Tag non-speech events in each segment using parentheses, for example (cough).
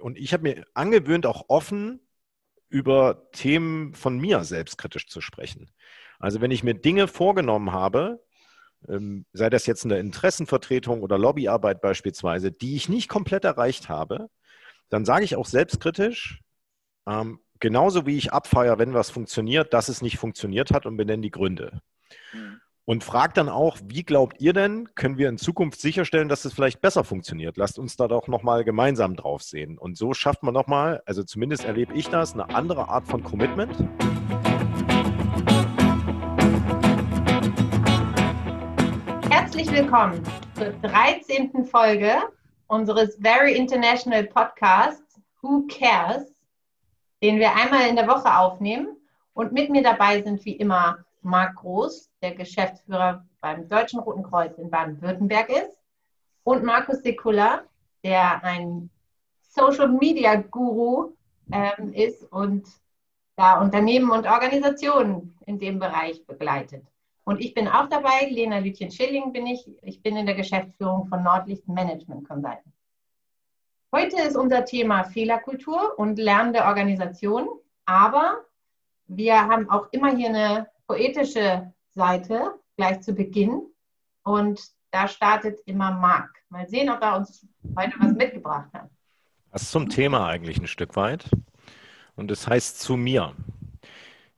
und ich habe mir angewöhnt, auch offen über Themen von mir selbstkritisch zu sprechen. Also wenn ich mir Dinge vorgenommen habe, ähm, sei das jetzt eine Interessenvertretung oder Lobbyarbeit beispielsweise, die ich nicht komplett erreicht habe, dann sage ich auch selbstkritisch, ähm, genauso wie ich abfeiere, wenn was funktioniert, dass es nicht funktioniert hat und benenne die Gründe. Mhm. Und fragt dann auch, wie glaubt ihr denn, können wir in Zukunft sicherstellen, dass es vielleicht besser funktioniert? Lasst uns da doch nochmal gemeinsam drauf sehen. Und so schafft man nochmal, also zumindest erlebe ich das, eine andere Art von Commitment. Herzlich willkommen zur 13. Folge unseres Very International Podcasts Who Cares, den wir einmal in der Woche aufnehmen. Und mit mir dabei sind wie immer Marc Groß, der Geschäftsführer beim Deutschen Roten Kreuz in Baden-Württemberg ist, und Markus Sekula, der ein Social Media Guru ähm, ist und da Unternehmen und Organisationen in dem Bereich begleitet. Und ich bin auch dabei, Lena Lütjen-Schilling bin ich. Ich bin in der Geschäftsführung von Nordlicht Management Consultant. Heute ist unser Thema Fehlerkultur und lernende Organisation. Aber wir haben auch immer hier eine poetische Seite gleich zu Beginn. Und da startet immer Marc. Mal sehen, ob er uns heute was mitgebracht hat. Das ist zum Thema eigentlich ein Stück weit. Und es das heißt zu mir.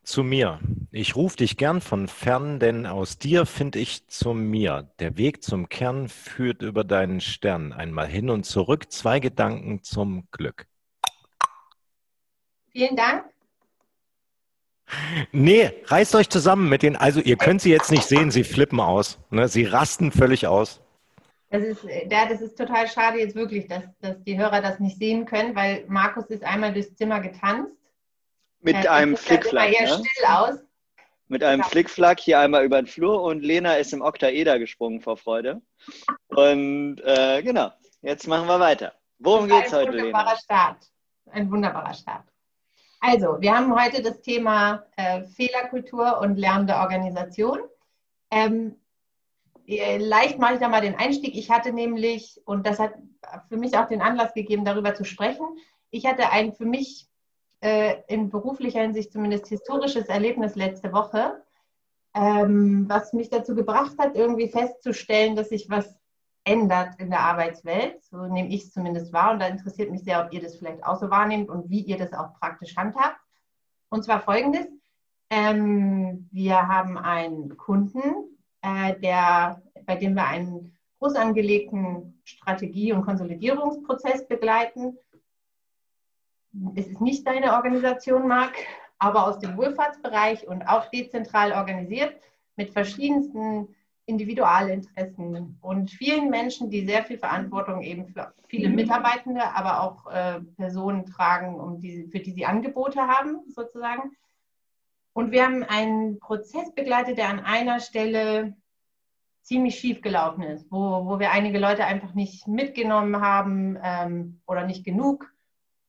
Zu mir. Ich rufe dich gern von fern, denn aus dir finde ich zu mir. Der Weg zum Kern führt über deinen Stern. Einmal hin und zurück, zwei Gedanken zum Glück. Vielen Dank. Nee, reißt euch zusammen mit den, also ihr könnt sie jetzt nicht sehen, sie flippen aus. Ne? Sie rasten völlig aus. Das ist, ja, das ist total schade jetzt wirklich, dass, dass die Hörer das nicht sehen können, weil Markus ist einmal durchs Zimmer getanzt. Mit äh, einem Flickflack. Ne? still aus. Mit einem ja. Flickflack hier einmal über den Flur und Lena ist im Oktaeder gesprungen vor Freude. Und äh, genau, jetzt machen wir weiter. Worum geht es heute, Lena? Ein wunderbarer Start. Ein wunderbarer Start. Also, wir haben heute das Thema äh, Fehlerkultur und lernende Organisation. Ähm, äh, leicht mache ich da mal den Einstieg. Ich hatte nämlich, und das hat für mich auch den Anlass gegeben, darüber zu sprechen, ich hatte ein für mich äh, in beruflicher Hinsicht zumindest historisches Erlebnis letzte Woche, ähm, was mich dazu gebracht hat, irgendwie festzustellen, dass sich was ändert in der Arbeitswelt. So nehme ich es zumindest wahr. Und da interessiert mich sehr, ob ihr das vielleicht auch so wahrnehmt und wie ihr das auch praktisch handhabt. Und zwar folgendes. Ähm, wir haben einen Kunden, äh, der, bei dem wir einen groß angelegten Strategie- und Konsolidierungsprozess begleiten. Es ist nicht deine Organisation, Marc, aber aus dem Wohlfahrtsbereich und auch dezentral organisiert mit verschiedensten Individualinteressen und vielen Menschen, die sehr viel Verantwortung eben für viele mhm. Mitarbeitende, aber auch äh, Personen tragen, um die, für die sie Angebote haben, sozusagen. Und wir haben einen Prozess begleitet, der an einer Stelle ziemlich schief gelaufen ist, wo, wo wir einige Leute einfach nicht mitgenommen haben ähm, oder nicht genug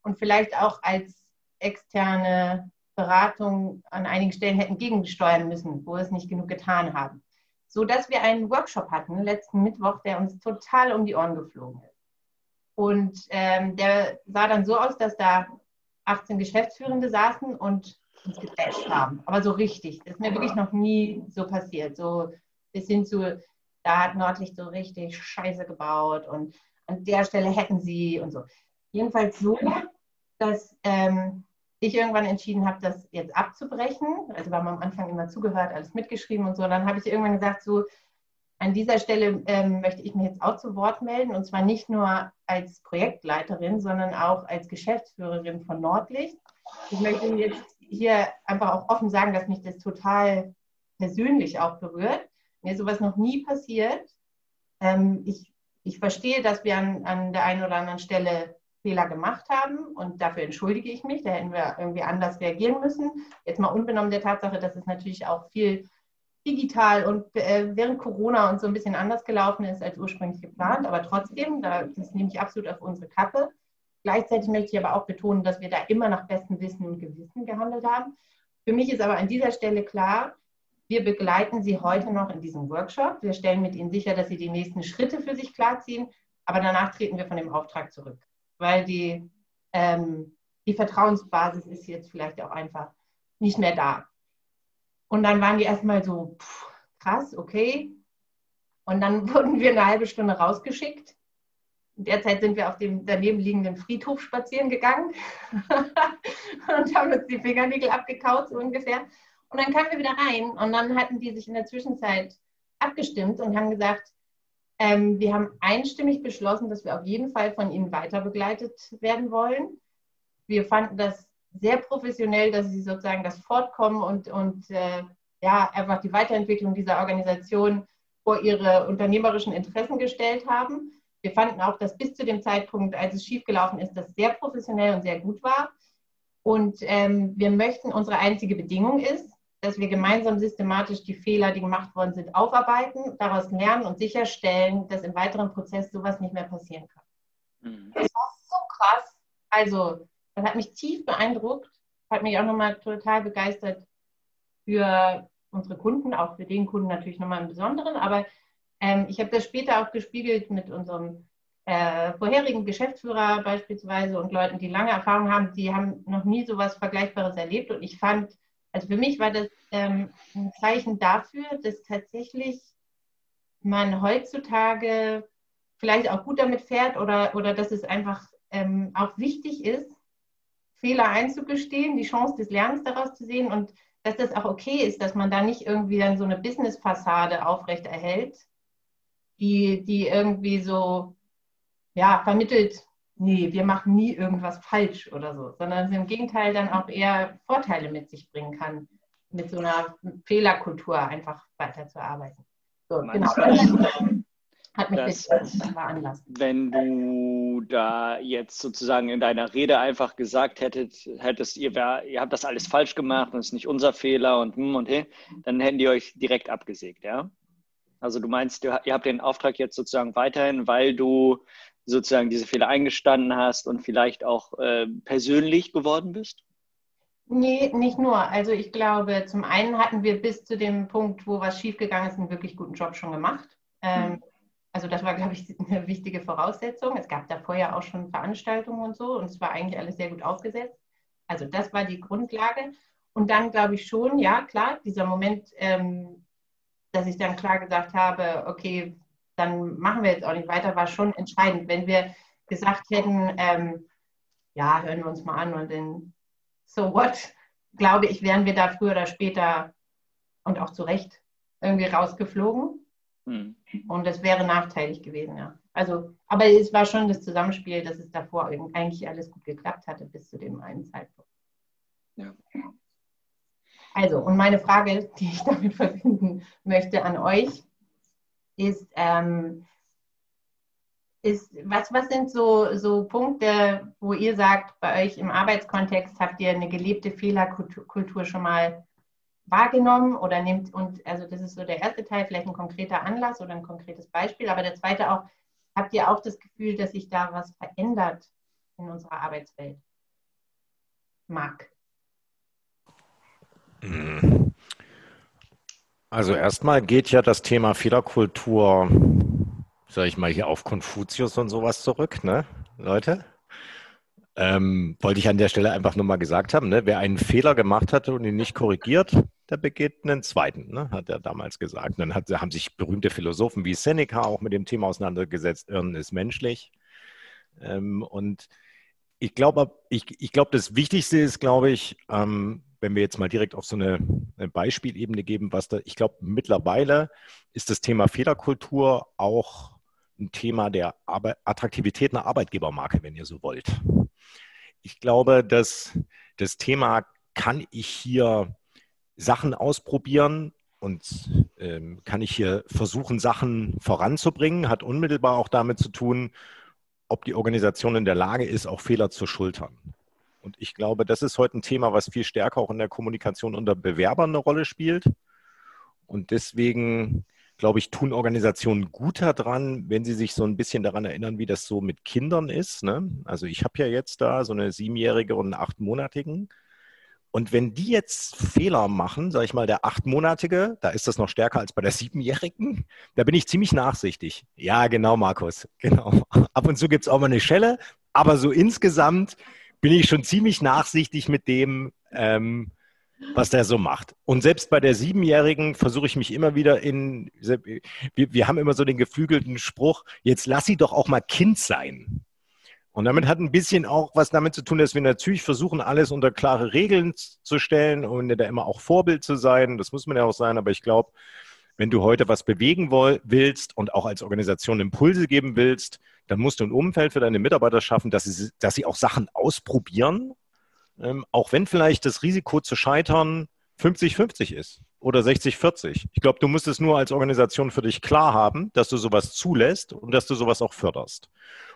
und vielleicht auch als externe Beratung an einigen Stellen hätten gegensteuern müssen, wo wir es nicht genug getan haben so dass wir einen Workshop hatten letzten Mittwoch, der uns total um die Ohren geflogen ist. Und ähm, der sah dann so aus, dass da 18 Geschäftsführende saßen und uns gebasht haben. Aber so richtig. Das ist mir wirklich noch nie so passiert. So bis hin zu, da hat Nordlicht so richtig Scheiße gebaut und an der Stelle hätten sie und so. Jedenfalls so, dass ähm, ich irgendwann entschieden habe, das jetzt abzubrechen. Also wir haben am Anfang immer zugehört, alles mitgeschrieben und so. Dann habe ich irgendwann gesagt, so an dieser Stelle ähm, möchte ich mich jetzt auch zu Wort melden. Und zwar nicht nur als Projektleiterin, sondern auch als Geschäftsführerin von Nordlicht. Ich möchte jetzt hier einfach auch offen sagen, dass mich das total persönlich auch berührt. Mir sowas noch nie passiert. Ähm, ich, ich verstehe, dass wir an, an der einen oder anderen Stelle Fehler gemacht haben und dafür entschuldige ich mich. Da hätten wir irgendwie anders reagieren müssen. Jetzt mal unbenommen der Tatsache, dass es natürlich auch viel digital und äh, während Corona und so ein bisschen anders gelaufen ist als ursprünglich geplant. Aber trotzdem, da, das nehme ich absolut auf unsere Kappe. Gleichzeitig möchte ich aber auch betonen, dass wir da immer nach bestem Wissen und Gewissen gehandelt haben. Für mich ist aber an dieser Stelle klar, wir begleiten Sie heute noch in diesem Workshop. Wir stellen mit Ihnen sicher, dass Sie die nächsten Schritte für sich klarziehen, aber danach treten wir von dem Auftrag zurück weil die ähm, die Vertrauensbasis ist jetzt vielleicht auch einfach nicht mehr da. Und dann waren die erstmal so, pff, krass, okay. Und dann (laughs) wurden wir eine halbe Stunde rausgeschickt. In der Zeit sind wir auf dem daneben liegenden Friedhof spazieren gegangen (laughs) und haben uns die Fingernägel abgekaut, so ungefähr. Und dann kamen wir wieder rein und dann hatten die sich in der Zwischenzeit abgestimmt und haben gesagt, ähm, wir haben einstimmig beschlossen, dass wir auf jeden Fall von Ihnen weiter begleitet werden wollen. Wir fanden das sehr professionell, dass Sie sozusagen das Fortkommen und, und äh, ja, einfach die Weiterentwicklung dieser Organisation vor ihre unternehmerischen Interessen gestellt haben. Wir fanden auch, dass bis zu dem Zeitpunkt, als es schiefgelaufen ist, das sehr professionell und sehr gut war. Und ähm, wir möchten, unsere einzige Bedingung ist, dass wir gemeinsam systematisch die Fehler, die gemacht worden sind, aufarbeiten, daraus lernen und sicherstellen, dass im weiteren Prozess sowas nicht mehr passieren kann. Mhm. Das war so krass. Also, das hat mich tief beeindruckt, hat mich auch nochmal total begeistert für unsere Kunden, auch für den Kunden natürlich nochmal im Besonderen. Aber ähm, ich habe das später auch gespiegelt mit unserem äh, vorherigen Geschäftsführer beispielsweise und Leuten, die lange Erfahrung haben, die haben noch nie so was Vergleichbares erlebt. Und ich fand, also für mich war das ähm, ein Zeichen dafür, dass tatsächlich man heutzutage vielleicht auch gut damit fährt oder, oder dass es einfach ähm, auch wichtig ist, Fehler einzugestehen, die Chance des Lernens daraus zu sehen und dass das auch okay ist, dass man da nicht irgendwie dann so eine Business-Fassade aufrecht erhält, die, die irgendwie so ja, vermittelt, nee, wir machen nie irgendwas falsch oder so, sondern es im Gegenteil dann auch eher Vorteile mit sich bringen kann, mit so einer Fehlerkultur einfach weiterzuarbeiten. So, genau. (laughs) Hat mich das, veranlasst. Wenn du da jetzt sozusagen in deiner Rede einfach gesagt hättet, hättest ihr, ihr habt das alles falsch gemacht und es ist nicht unser Fehler und hm und hey, dann hätten die euch direkt abgesägt, ja? Also du meinst, ihr habt den Auftrag jetzt sozusagen weiterhin, weil du sozusagen diese Fehler eingestanden hast und vielleicht auch äh, persönlich geworden bist? Nee, nicht nur. Also ich glaube, zum einen hatten wir bis zu dem Punkt, wo was schiefgegangen ist, einen wirklich guten Job schon gemacht. Ähm, hm. Also das war, glaube ich, (laughs) eine wichtige Voraussetzung. Es gab davor ja auch schon Veranstaltungen und so und es war eigentlich alles sehr gut aufgesetzt. Also das war die Grundlage. Und dann glaube ich schon, ja klar, dieser Moment, ähm, dass ich dann klar gesagt habe, okay, dann machen wir jetzt auch nicht weiter, war schon entscheidend. Wenn wir gesagt hätten, ähm, ja, hören wir uns mal an und dann, so what, glaube ich, wären wir da früher oder später und auch zu Recht irgendwie rausgeflogen. Hm. Und das wäre nachteilig gewesen, ja. Also, aber es war schon das Zusammenspiel, dass es davor eigentlich alles gut geklappt hatte bis zu dem einen Zeitpunkt. Ja. Also, und meine Frage, die ich (laughs) damit verbinden möchte an euch, ist, ähm, ist was, was sind so, so Punkte, wo ihr sagt, bei euch im Arbeitskontext habt ihr eine gelebte Fehlerkultur schon mal wahrgenommen oder nimmt, und also das ist so der erste Teil, vielleicht ein konkreter Anlass oder ein konkretes Beispiel, aber der zweite auch, habt ihr auch das Gefühl, dass sich da was verändert in unserer Arbeitswelt? Marc. Also erstmal geht ja das Thema Fehlerkultur, sage ich mal, hier auf Konfuzius und sowas zurück, ne, Leute? Ähm, wollte ich an der Stelle einfach nur mal gesagt haben, ne? wer einen Fehler gemacht hat und ihn nicht korrigiert, der begeht einen zweiten, ne? hat er damals gesagt. Und dann hat, haben sich berühmte Philosophen wie Seneca auch mit dem Thema auseinandergesetzt, Irren ist menschlich. Ähm, und ich glaube, ich, ich glaube, das Wichtigste ist, glaube ich, ähm, wenn wir jetzt mal direkt auf so eine, eine Beispielebene geben, was da, ich glaube, mittlerweile ist das Thema Fehlerkultur auch ein Thema der Arbeit, Attraktivität einer Arbeitgebermarke, wenn ihr so wollt. Ich glaube, dass das Thema, kann ich hier Sachen ausprobieren und ähm, kann ich hier versuchen, Sachen voranzubringen, hat unmittelbar auch damit zu tun, ob die Organisation in der Lage ist, auch Fehler zu schultern. Und ich glaube, das ist heute ein Thema, was viel stärker auch in der Kommunikation unter Bewerbern eine Rolle spielt. Und deswegen, glaube ich, tun Organisationen gut daran, wenn sie sich so ein bisschen daran erinnern, wie das so mit Kindern ist. Ne? Also ich habe ja jetzt da so eine siebenjährige und einen achtmonatigen. Und wenn die jetzt Fehler machen, sage ich mal, der achtmonatige, da ist das noch stärker als bei der siebenjährigen, da bin ich ziemlich nachsichtig. Ja, genau, Markus, genau. Ab und zu gibt es auch mal eine Schelle, aber so insgesamt bin ich schon ziemlich nachsichtig mit dem, ähm, was der so macht. Und selbst bei der Siebenjährigen versuche ich mich immer wieder in, wir, wir haben immer so den geflügelten Spruch, jetzt lass sie doch auch mal Kind sein. Und damit hat ein bisschen auch was damit zu tun, dass wir natürlich versuchen, alles unter klare Regeln zu stellen und da immer auch Vorbild zu sein. Das muss man ja auch sein, aber ich glaube, wenn du heute was bewegen willst und auch als Organisation Impulse geben willst, dann musst du ein Umfeld für deine Mitarbeiter schaffen, dass sie, dass sie auch Sachen ausprobieren, ähm, auch wenn vielleicht das Risiko zu scheitern 50-50 ist oder 60-40. Ich glaube, du musst es nur als Organisation für dich klar haben, dass du sowas zulässt und dass du sowas auch förderst.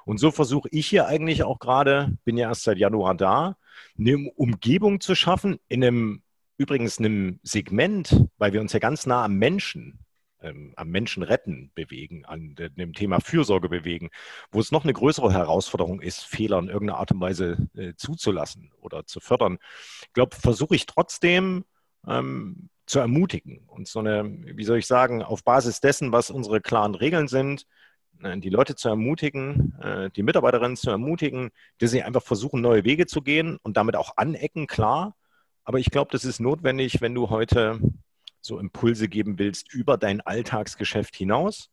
Und so versuche ich hier eigentlich auch gerade, bin ja erst seit Januar da, eine Umgebung zu schaffen, in einem übrigens einem Segment, weil wir uns ja ganz nah am Menschen, ähm, am Menschen retten bewegen, an dem Thema Fürsorge bewegen, wo es noch eine größere Herausforderung ist, Fehler in irgendeiner Art und Weise äh, zuzulassen oder zu fördern. Ich glaube, versuche ich trotzdem ähm, zu ermutigen und so eine, wie soll ich sagen, auf Basis dessen, was unsere klaren Regeln sind, äh, die Leute zu ermutigen, äh, die Mitarbeiterinnen zu ermutigen, dass sie einfach versuchen, neue Wege zu gehen und damit auch anecken, klar. Aber ich glaube, das ist notwendig, wenn du heute so Impulse geben willst über dein Alltagsgeschäft hinaus.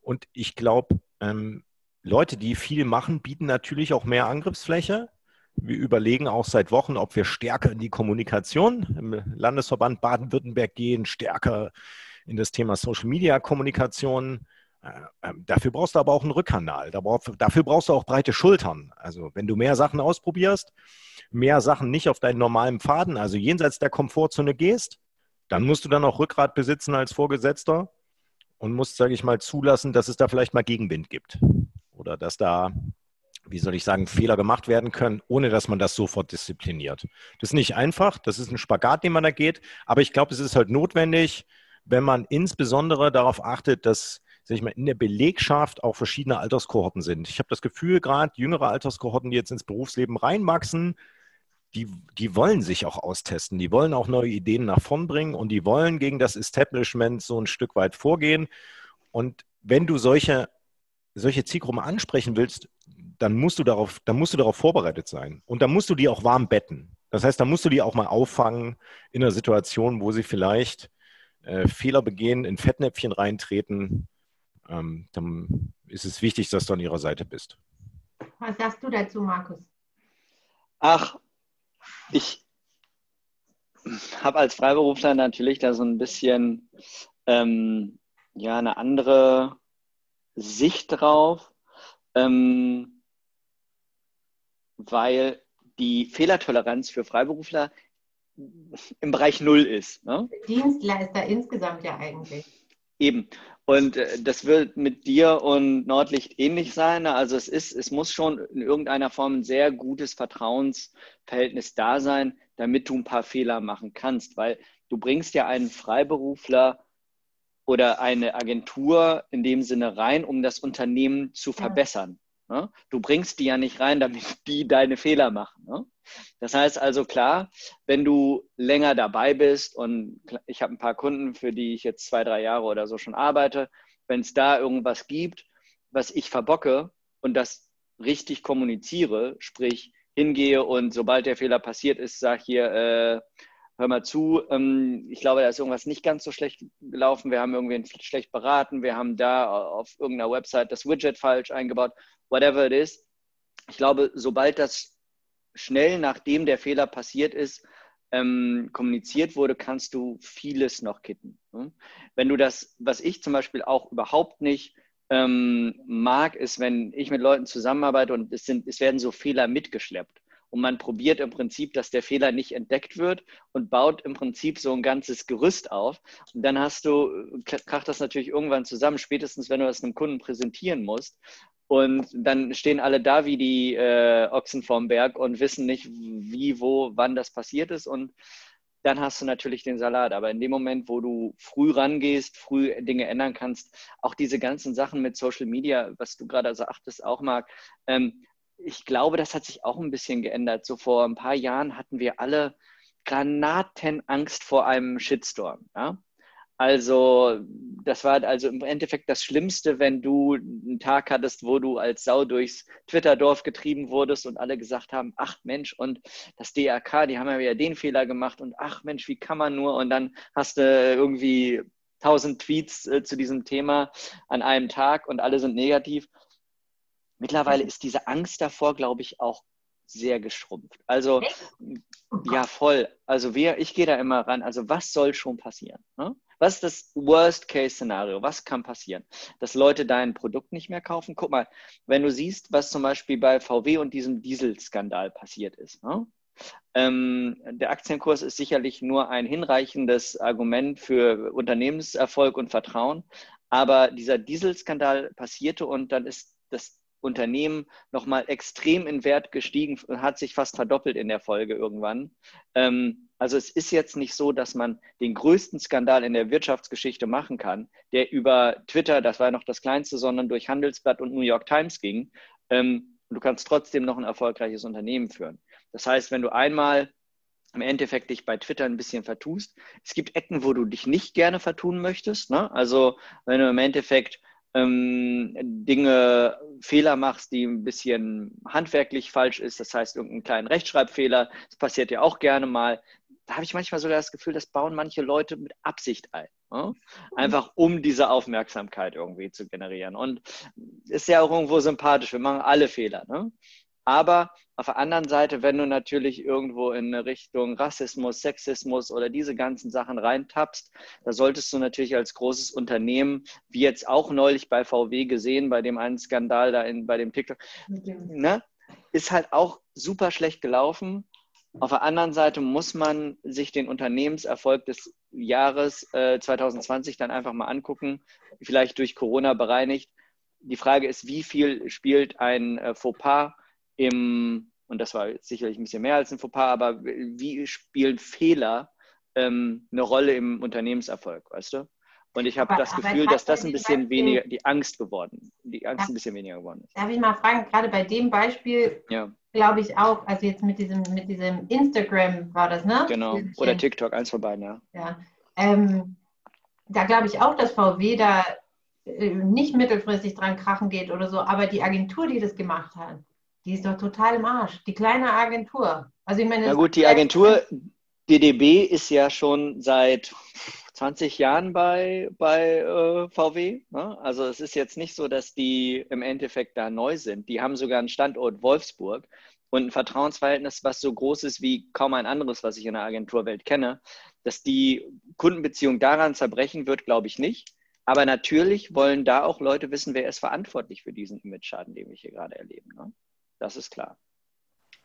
Und ich glaube, ähm, Leute, die viel machen, bieten natürlich auch mehr Angriffsfläche. Wir überlegen auch seit Wochen, ob wir stärker in die Kommunikation im Landesverband Baden-Württemberg gehen, stärker in das Thema Social-Media-Kommunikation. Äh, ähm, dafür brauchst du aber auch einen Rückkanal. Dafür brauchst du auch breite Schultern. Also wenn du mehr Sachen ausprobierst, mehr Sachen nicht auf deinen normalen Pfaden, also jenseits der Komfortzone gehst, dann musst du dann auch Rückgrat besitzen als Vorgesetzter und musst, sage ich mal, zulassen, dass es da vielleicht mal Gegenwind gibt. Oder dass da wie soll ich sagen, Fehler gemacht werden können, ohne dass man das sofort diszipliniert. Das ist nicht einfach, das ist ein Spagat, den man da geht, aber ich glaube, es ist halt notwendig, wenn man insbesondere darauf achtet, dass sag ich mal, in der Belegschaft auch verschiedene Alterskohorten sind. Ich habe das Gefühl, gerade jüngere Alterskohorten, die jetzt ins Berufsleben reinwachsen, die, die wollen sich auch austesten, die wollen auch neue Ideen nach vorn bringen und die wollen gegen das Establishment so ein Stück weit vorgehen. Und wenn du solche, solche Zielgruppen ansprechen willst, dann musst du darauf, dann musst du darauf vorbereitet sein. Und dann musst du die auch warm betten. Das heißt, dann musst du die auch mal auffangen in einer Situation, wo sie vielleicht äh, Fehler begehen, in Fettnäpfchen reintreten. Ähm, dann ist es wichtig, dass du an ihrer Seite bist. Was sagst du dazu, Markus? Ach, ich habe als Freiberufler natürlich da so ein bisschen ähm, ja, eine andere Sicht drauf. Ähm, weil die Fehlertoleranz für Freiberufler im Bereich Null ist. Ne? Dienstleister insgesamt ja eigentlich. Eben. Und äh, das wird mit dir und Nordlicht ähnlich sein. Also es ist, es muss schon in irgendeiner Form ein sehr gutes Vertrauensverhältnis da sein, damit du ein paar Fehler machen kannst, weil du bringst ja einen Freiberufler oder eine Agentur in dem Sinne rein, um das Unternehmen zu verbessern. Ne? Du bringst die ja nicht rein, damit (laughs) die deine Fehler machen. Ne? Das heißt also klar, wenn du länger dabei bist und ich habe ein paar Kunden, für die ich jetzt zwei, drei Jahre oder so schon arbeite, wenn es da irgendwas gibt, was ich verbocke und das richtig kommuniziere, sprich hingehe und sobald der Fehler passiert ist, sage hier, äh, hör mal zu, ähm, ich glaube, da ist irgendwas nicht ganz so schlecht gelaufen, wir haben irgendwen schlecht beraten, wir haben da auf irgendeiner Website das Widget falsch eingebaut whatever it is. Ich glaube, sobald das schnell nachdem der Fehler passiert ist, ähm, kommuniziert wurde, kannst du vieles noch kitten. Ne? Wenn du das, was ich zum Beispiel auch überhaupt nicht ähm, mag, ist, wenn ich mit Leuten zusammenarbeite und es, sind, es werden so Fehler mitgeschleppt. Und man probiert im Prinzip, dass der Fehler nicht entdeckt wird und baut im Prinzip so ein ganzes Gerüst auf. Und dann hast du, kracht das natürlich irgendwann zusammen, spätestens wenn du das einem Kunden präsentieren musst. Und dann stehen alle da wie die äh, Ochsen vorm Berg und wissen nicht, wie, wo, wann das passiert ist. Und dann hast du natürlich den Salat. Aber in dem Moment, wo du früh rangehst, früh Dinge ändern kannst, auch diese ganzen Sachen mit Social Media, was du gerade sagtest, auch mag, ähm, ich glaube, das hat sich auch ein bisschen geändert. So vor ein paar Jahren hatten wir alle Granatenangst vor einem Shitstorm. Ja? Also, das war also im Endeffekt das Schlimmste, wenn du einen Tag hattest, wo du als Sau durchs Twitter-Dorf getrieben wurdest und alle gesagt haben, ach Mensch, und das DRK, die haben ja wieder den Fehler gemacht und ach Mensch, wie kann man nur? Und dann hast du irgendwie tausend Tweets äh, zu diesem Thema an einem Tag und alle sind negativ. Mittlerweile ist diese Angst davor, glaube ich, auch sehr geschrumpft. Also ja, voll. Also wir, ich gehe da immer ran. Also was soll schon passieren? Ne? Was ist das Worst-Case-Szenario? Was kann passieren? Dass Leute dein Produkt nicht mehr kaufen? Guck mal, wenn du siehst, was zum Beispiel bei VW und diesem Dieselskandal passiert ist. Ne? Ähm, der Aktienkurs ist sicherlich nur ein hinreichendes Argument für Unternehmenserfolg und Vertrauen. Aber dieser Dieselskandal passierte und dann ist das Unternehmen nochmal extrem in Wert gestiegen und hat sich fast verdoppelt in der Folge irgendwann. Ähm, also es ist jetzt nicht so, dass man den größten Skandal in der Wirtschaftsgeschichte machen kann, der über Twitter, das war noch das kleinste, sondern durch Handelsblatt und New York Times ging. Ähm, du kannst trotzdem noch ein erfolgreiches Unternehmen führen. Das heißt, wenn du einmal im Endeffekt dich bei Twitter ein bisschen vertust, es gibt Ecken, wo du dich nicht gerne vertun möchtest. Ne? Also wenn du im Endeffekt ähm, Dinge, Fehler machst, die ein bisschen handwerklich falsch ist, das heißt irgendeinen kleinen Rechtschreibfehler, das passiert ja auch gerne mal, da habe ich manchmal sogar das Gefühl, das bauen manche Leute mit Absicht ein. Ne? Einfach um diese Aufmerksamkeit irgendwie zu generieren. Und ist ja auch irgendwo sympathisch. Wir machen alle Fehler. Ne? Aber auf der anderen Seite, wenn du natürlich irgendwo in Richtung Rassismus, Sexismus oder diese ganzen Sachen reintappst, da solltest du natürlich als großes Unternehmen, wie jetzt auch neulich bei VW gesehen, bei dem einen Skandal da in, bei dem TikTok, ne, ist halt auch super schlecht gelaufen. Auf der anderen Seite muss man sich den Unternehmenserfolg des Jahres äh, 2020 dann einfach mal angucken, vielleicht durch Corona bereinigt. Die Frage ist, wie viel spielt ein äh, Fauxpas im, und das war sicherlich ein bisschen mehr als ein Fauxpas, aber wie spielen Fehler ähm, eine Rolle im Unternehmenserfolg, weißt du? Und ich habe das Gefühl, dass das ein bisschen Beispiel, weniger, die Angst geworden, die Angst ein bisschen weniger geworden ist. Darf ich mal fragen, gerade bei dem Beispiel, ja. glaube ich auch, also jetzt mit diesem, mit diesem Instagram war das, ne? Genau, oder TikTok, eins von beiden, ja. Ja, ähm, da glaube ich auch, dass VW da äh, nicht mittelfristig dran krachen geht oder so, aber die Agentur, die das gemacht hat, die ist doch total im Arsch. Die kleine Agentur. Also ich meine, Na gut, die Agentur DDB ist ja schon seit 20 Jahren bei, bei äh, VW. Ne? Also es ist jetzt nicht so, dass die im Endeffekt da neu sind. Die haben sogar einen Standort Wolfsburg und ein Vertrauensverhältnis, was so groß ist wie kaum ein anderes, was ich in der Agenturwelt kenne. Dass die Kundenbeziehung daran zerbrechen wird, glaube ich nicht. Aber natürlich wollen da auch Leute wissen, wer ist verantwortlich für diesen Image-Schaden, den wir hier gerade erleben. Ne? Das ist klar.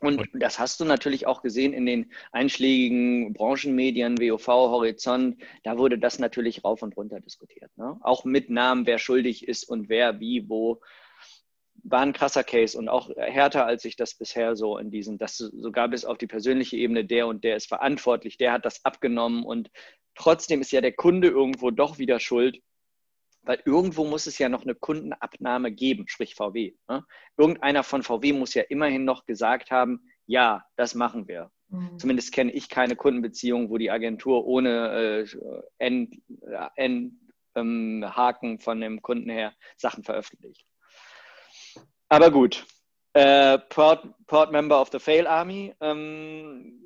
Und das hast du natürlich auch gesehen in den einschlägigen Branchenmedien, WOV, Horizont. Da wurde das natürlich rauf und runter diskutiert. Ne? Auch mit Namen, wer schuldig ist und wer, wie, wo. War ein krasser Case und auch härter, als ich das bisher so in diesen, das sogar bis auf die persönliche Ebene, der und der ist verantwortlich, der hat das abgenommen und trotzdem ist ja der Kunde irgendwo doch wieder schuld weil irgendwo muss es ja noch eine Kundenabnahme geben, sprich VW. Ne? Irgendeiner von VW muss ja immerhin noch gesagt haben, ja, das machen wir. Mhm. Zumindest kenne ich keine Kundenbeziehung, wo die Agentur ohne äh, End, End, ähm, Haken von dem Kunden her Sachen veröffentlicht. Aber gut, äh, proud, proud Member of the Fail Army. Ähm,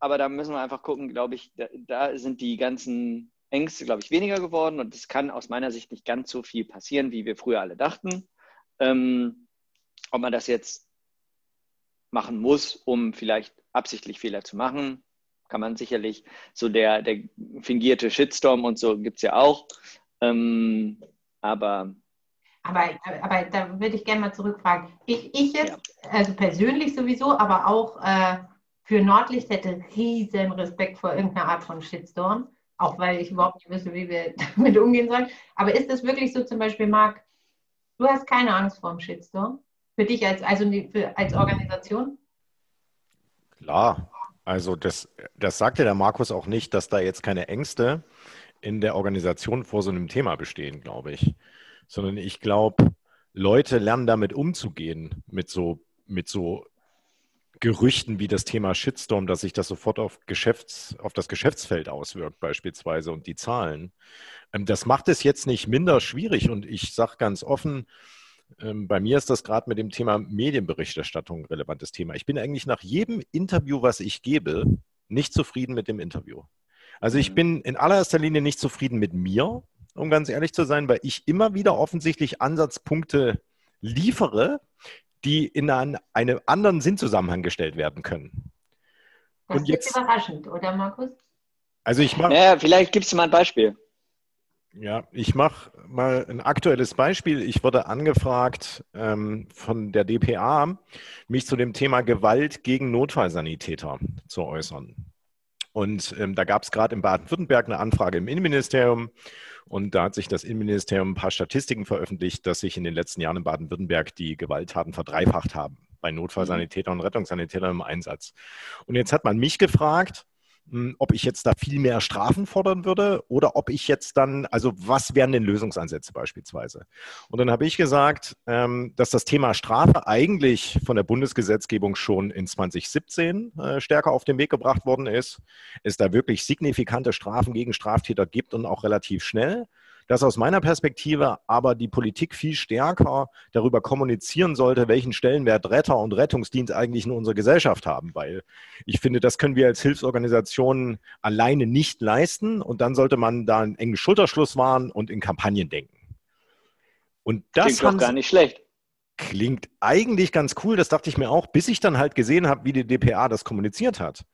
aber da müssen wir einfach gucken, glaube ich, da, da sind die ganzen Ängste, glaube ich, weniger geworden und es kann aus meiner Sicht nicht ganz so viel passieren, wie wir früher alle dachten. Ähm, ob man das jetzt machen muss, um vielleicht absichtlich Fehler zu machen, kann man sicherlich. So der, der fingierte Shitstorm und so gibt es ja auch. Ähm, aber aber, aber da würde ich gerne mal zurückfragen. Ich, ich jetzt, ja. also persönlich sowieso, aber auch äh, für Nordlicht hätte riesen Respekt vor irgendeiner Art von Shitstorm auch weil ich überhaupt nicht wüsste, wie wir (laughs) damit umgehen sollen. Aber ist es wirklich so zum Beispiel, Marc, du hast keine Angst vor dem Shitstorm? Für dich als, also für, als Organisation? Klar, also das, das sagte der Markus auch nicht, dass da jetzt keine Ängste in der Organisation vor so einem Thema bestehen, glaube ich. Sondern ich glaube, Leute lernen damit umzugehen, mit so, mit so Gerüchten wie das Thema Shitstorm, dass sich das sofort auf, Geschäfts-, auf das Geschäftsfeld auswirkt, beispielsweise, und die Zahlen. Ähm, das macht es jetzt nicht minder schwierig. Und ich sage ganz offen, ähm, bei mir ist das gerade mit dem Thema Medienberichterstattung ein relevantes Thema. Ich bin eigentlich nach jedem Interview, was ich gebe, nicht zufrieden mit dem Interview. Also ich mhm. bin in allererster Linie nicht zufrieden mit mir, um ganz ehrlich zu sein, weil ich immer wieder offensichtlich Ansatzpunkte liefere, die in einen, einen anderen Sinnzusammenhang gestellt werden können. Das Und jetzt, ist überraschend, oder Markus? Also ich mache. Naja, vielleicht gibst du mal ein Beispiel. Ja, ich mache mal ein aktuelles Beispiel. Ich wurde angefragt ähm, von der DPA, mich zu dem Thema Gewalt gegen Notfallsanitäter zu äußern. Und ähm, da gab es gerade in Baden-Württemberg eine Anfrage im Innenministerium. Und da hat sich das Innenministerium ein paar Statistiken veröffentlicht, dass sich in den letzten Jahren in Baden-Württemberg die Gewalttaten verdreifacht haben bei Notfallsanitätern und Rettungssanitätern im Einsatz. Und jetzt hat man mich gefragt, ob ich jetzt da viel mehr Strafen fordern würde oder ob ich jetzt dann, also was wären denn Lösungsansätze beispielsweise? Und dann habe ich gesagt, ähm, dass das Thema Strafe eigentlich von der Bundesgesetzgebung schon in 2017 äh, stärker auf den Weg gebracht worden ist, es da wirklich signifikante Strafen gegen Straftäter gibt und auch relativ schnell dass aus meiner Perspektive aber die Politik viel stärker darüber kommunizieren sollte, welchen Stellenwert Retter und Rettungsdienst eigentlich in unserer Gesellschaft haben, weil ich finde, das können wir als Hilfsorganisationen alleine nicht leisten und dann sollte man da einen engen Schulterschluss wahren und in Kampagnen denken. Und das klingt doch gar nicht schlecht. Klingt eigentlich ganz cool, das dachte ich mir auch, bis ich dann halt gesehen habe, wie die DPA das kommuniziert hat.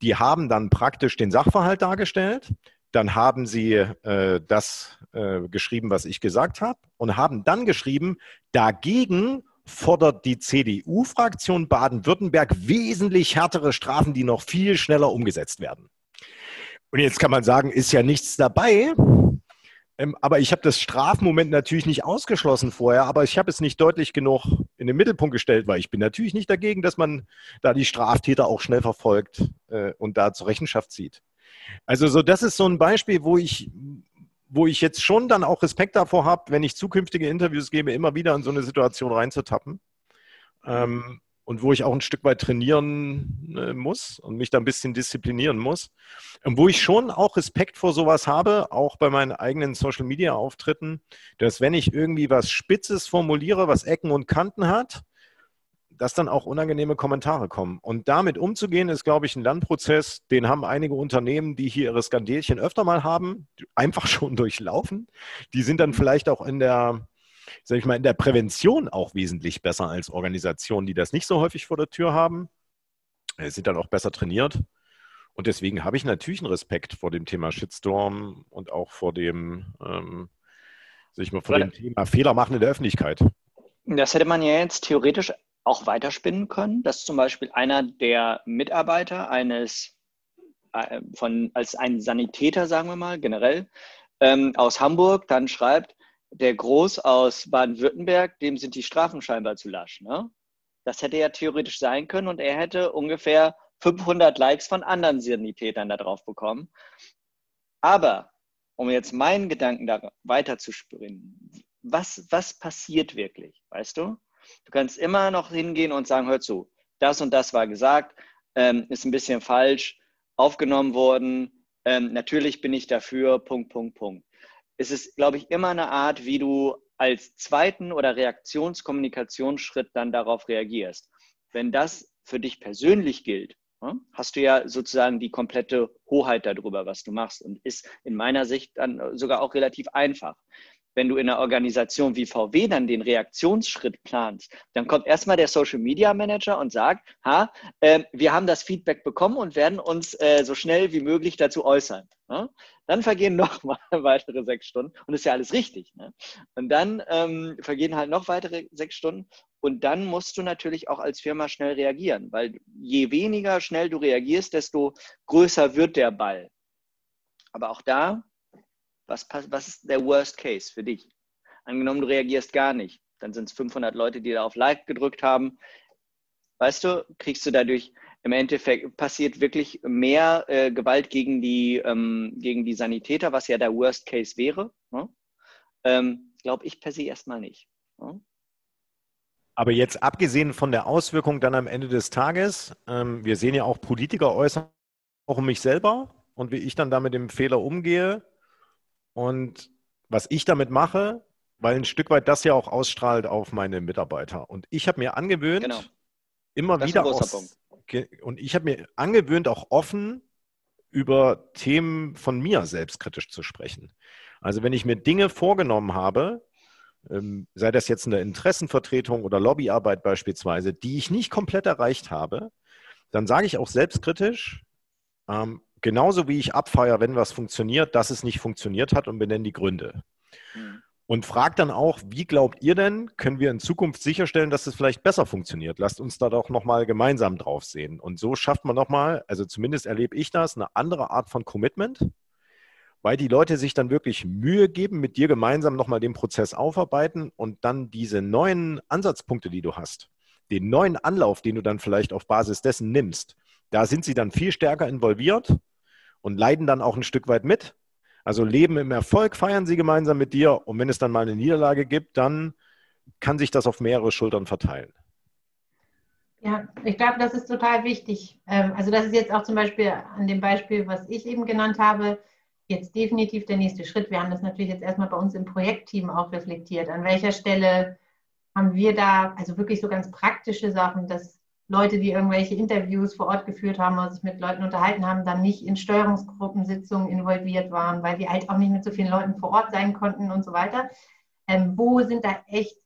Die haben dann praktisch den Sachverhalt dargestellt, dann haben sie äh, das äh, geschrieben, was ich gesagt habe, und haben dann geschrieben, dagegen fordert die CDU-Fraktion Baden-Württemberg wesentlich härtere Strafen, die noch viel schneller umgesetzt werden. Und jetzt kann man sagen, ist ja nichts dabei. Ähm, aber ich habe das Strafmoment natürlich nicht ausgeschlossen vorher, aber ich habe es nicht deutlich genug in den Mittelpunkt gestellt, weil ich bin natürlich nicht dagegen, dass man da die Straftäter auch schnell verfolgt äh, und da zur Rechenschaft zieht. Also so, das ist so ein Beispiel, wo ich, wo ich jetzt schon dann auch Respekt davor habe, wenn ich zukünftige Interviews gebe, immer wieder in so eine Situation reinzutappen. Ähm, und wo ich auch ein Stück weit trainieren äh, muss und mich da ein bisschen disziplinieren muss. Und wo ich schon auch Respekt vor sowas habe, auch bei meinen eigenen Social Media Auftritten, dass wenn ich irgendwie was Spitzes formuliere, was Ecken und Kanten hat, dass dann auch unangenehme Kommentare kommen. Und damit umzugehen, ist, glaube ich, ein Lernprozess, den haben einige Unternehmen, die hier ihre Skandelchen öfter mal haben, einfach (laughs) schon durchlaufen. Die sind dann vielleicht auch in der, sag ich mal, in der Prävention auch wesentlich besser als Organisationen, die das nicht so häufig vor der Tür haben. Sie sind dann auch besser trainiert. Und deswegen habe ich natürlich einen Respekt vor dem Thema Shitstorm und auch vor dem, ähm, sag ich mal, vor dem Thema Fehler machen in der Öffentlichkeit. Das hätte man ja jetzt theoretisch auch weiterspinnen können, dass zum Beispiel einer der Mitarbeiter eines äh, von als ein Sanitäter, sagen wir mal, generell ähm, aus Hamburg dann schreibt, der Groß aus Baden-Württemberg, dem sind die Strafen scheinbar zu lasch. Ne? Das hätte ja theoretisch sein können und er hätte ungefähr 500 Likes von anderen Sanitätern da drauf bekommen. Aber um jetzt meinen Gedanken da weiter zu springen, was, was passiert wirklich, weißt du? Du kannst immer noch hingehen und sagen, hör zu, das und das war gesagt, ähm, ist ein bisschen falsch aufgenommen worden. Ähm, natürlich bin ich dafür, Punkt, Punkt, Punkt. Es ist, glaube ich, immer eine Art, wie du als zweiten oder Reaktionskommunikationsschritt dann darauf reagierst. Wenn das für dich persönlich gilt, hast du ja sozusagen die komplette Hoheit darüber, was du machst und ist in meiner Sicht dann sogar auch relativ einfach wenn du in einer Organisation wie VW dann den Reaktionsschritt planst, dann kommt erstmal der Social Media Manager und sagt, ha, äh, wir haben das Feedback bekommen und werden uns äh, so schnell wie möglich dazu äußern. Ne? Dann vergehen (laughs) noch mal weitere sechs Stunden und ist ja alles richtig. Ne? Und dann ähm, vergehen halt noch weitere sechs Stunden und dann musst du natürlich auch als Firma schnell reagieren, weil je weniger schnell du reagierst, desto größer wird der Ball. Aber auch da was, was ist der Worst Case für dich? Angenommen, du reagierst gar nicht. Dann sind es 500 Leute, die da auf Like gedrückt haben. Weißt du, kriegst du dadurch im Endeffekt passiert wirklich mehr äh, Gewalt gegen die, ähm, gegen die Sanitäter, was ja der Worst Case wäre. Ne? Ähm, Glaube ich per se erstmal nicht. Ne? Aber jetzt abgesehen von der Auswirkung dann am Ende des Tages, ähm, wir sehen ja auch Politiker äußern auch um mich selber und wie ich dann da mit dem Fehler umgehe und was ich damit mache, weil ein Stück weit das ja auch ausstrahlt auf meine Mitarbeiter. Und ich habe mir angewöhnt, genau. immer das wieder auch, und ich habe mir angewöhnt, auch offen über Themen von mir selbstkritisch zu sprechen. Also wenn ich mir Dinge vorgenommen habe, ähm, sei das jetzt eine Interessenvertretung oder Lobbyarbeit beispielsweise, die ich nicht komplett erreicht habe, dann sage ich auch selbstkritisch, ähm, genauso wie ich abfeiere, wenn was funktioniert, dass es nicht funktioniert hat und benenne die Gründe. Mhm. Und fragt dann auch, wie glaubt ihr denn, können wir in Zukunft sicherstellen, dass es vielleicht besser funktioniert? Lasst uns da doch nochmal gemeinsam drauf sehen. Und so schafft man nochmal, also zumindest erlebe ich das, eine andere Art von Commitment, weil die Leute sich dann wirklich Mühe geben, mit dir gemeinsam nochmal den Prozess aufarbeiten und dann diese neuen Ansatzpunkte, die du hast, den neuen Anlauf, den du dann vielleicht auf Basis dessen nimmst, da sind sie dann viel stärker involviert und leiden dann auch ein Stück weit mit. Also leben im Erfolg, feiern sie gemeinsam mit dir und wenn es dann mal eine Niederlage gibt, dann kann sich das auf mehrere Schultern verteilen. Ja, ich glaube, das ist total wichtig. Ähm, also das ist jetzt auch zum Beispiel an dem Beispiel, was ich eben genannt habe, jetzt definitiv der nächste Schritt. Wir haben das natürlich jetzt erstmal bei uns im Projektteam auch reflektiert. An welcher Stelle haben wir da, also wirklich so ganz praktische Sachen, dass Leute, die irgendwelche Interviews vor Ort geführt haben oder sich mit Leuten unterhalten haben, dann nicht in Steuerungsgruppensitzungen involviert waren, weil die halt auch nicht mit so vielen Leuten vor Ort sein konnten und so weiter. Ähm, wo sind da echt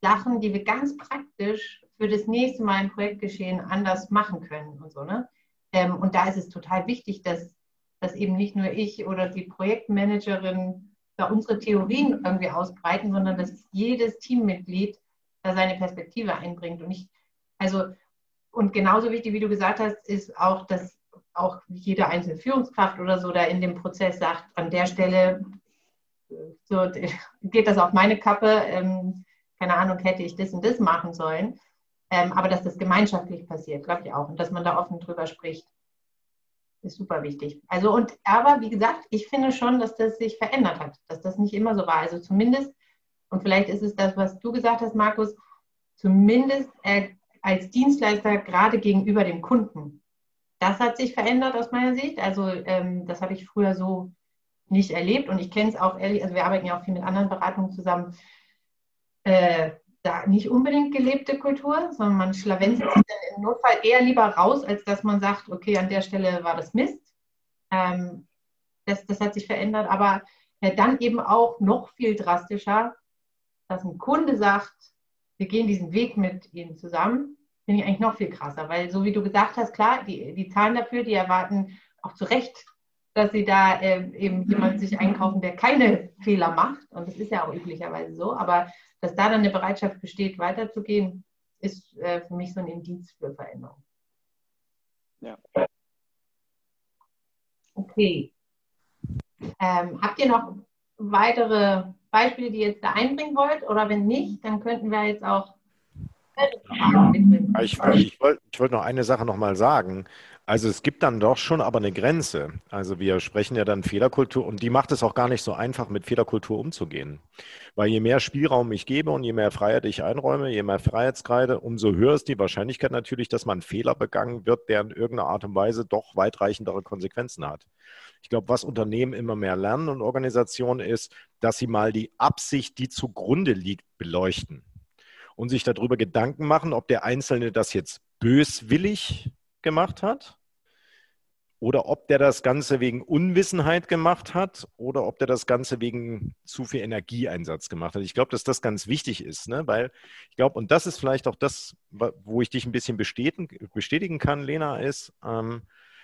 Sachen, die wir ganz praktisch für das nächste Mal im Projektgeschehen anders machen können und so, ne? Ähm, und da ist es total wichtig, dass dass eben nicht nur ich oder die Projektmanagerin da unsere Theorien irgendwie ausbreiten, sondern dass jedes Teammitglied da seine Perspektive einbringt. Und ich, also, und genauso wichtig, wie du gesagt hast, ist auch, dass auch jede einzelne Führungskraft oder so da in dem Prozess sagt, an der Stelle so, (laughs) geht das auf meine Kappe, ähm, keine Ahnung, hätte ich das und das machen sollen. Ähm, aber dass das gemeinschaftlich passiert, glaube ich auch. Und dass man da offen drüber spricht ist super wichtig. Also und aber wie gesagt, ich finde schon, dass das sich verändert hat, dass das nicht immer so war. Also zumindest, und vielleicht ist es das, was du gesagt hast, Markus, zumindest äh, als Dienstleister gerade gegenüber dem Kunden. Das hat sich verändert aus meiner Sicht. Also ähm, das habe ich früher so nicht erlebt und ich kenne es auch ehrlich, also wir arbeiten ja auch viel mit anderen Beratungen zusammen. Äh, da nicht unbedingt gelebte Kultur, sondern man schlawenzelt sich dann im Notfall eher lieber raus, als dass man sagt, okay, an der Stelle war das Mist. Ähm, das, das hat sich verändert, aber äh, dann eben auch noch viel drastischer, dass ein Kunde sagt, wir gehen diesen Weg mit Ihnen zusammen, finde ich eigentlich noch viel krasser, weil so wie du gesagt hast, klar, die, die zahlen dafür, die erwarten auch zu Recht, dass sie da äh, eben jemanden sich einkaufen, der keine Fehler macht. Und das ist ja auch üblicherweise so. Aber dass da dann eine Bereitschaft besteht, weiterzugehen, ist äh, für mich so ein Indiz für Veränderung. Ja. Okay. Ähm, habt ihr noch weitere Beispiele, die ihr jetzt da einbringen wollt? Oder wenn nicht, dann könnten wir jetzt auch. Ich, ich wollte wollt noch eine Sache nochmal sagen. Also es gibt dann doch schon aber eine Grenze. Also wir sprechen ja dann Fehlerkultur und die macht es auch gar nicht so einfach, mit Fehlerkultur umzugehen. Weil je mehr Spielraum ich gebe und je mehr Freiheit ich einräume, je mehr Freiheitsgrade, umso höher ist die Wahrscheinlichkeit natürlich, dass man Fehler begangen wird, der in irgendeiner Art und Weise doch weitreichendere Konsequenzen hat. Ich glaube, was Unternehmen immer mehr lernen und Organisationen ist, dass sie mal die Absicht, die zugrunde liegt, beleuchten und sich darüber Gedanken machen, ob der Einzelne das jetzt böswillig gemacht hat oder ob der das Ganze wegen Unwissenheit gemacht hat oder ob der das Ganze wegen zu viel Energieeinsatz gemacht hat. Ich glaube, dass das ganz wichtig ist, ne? weil ich glaube, und das ist vielleicht auch das, wo ich dich ein bisschen bestätigen, bestätigen kann, Lena, ist, ähm,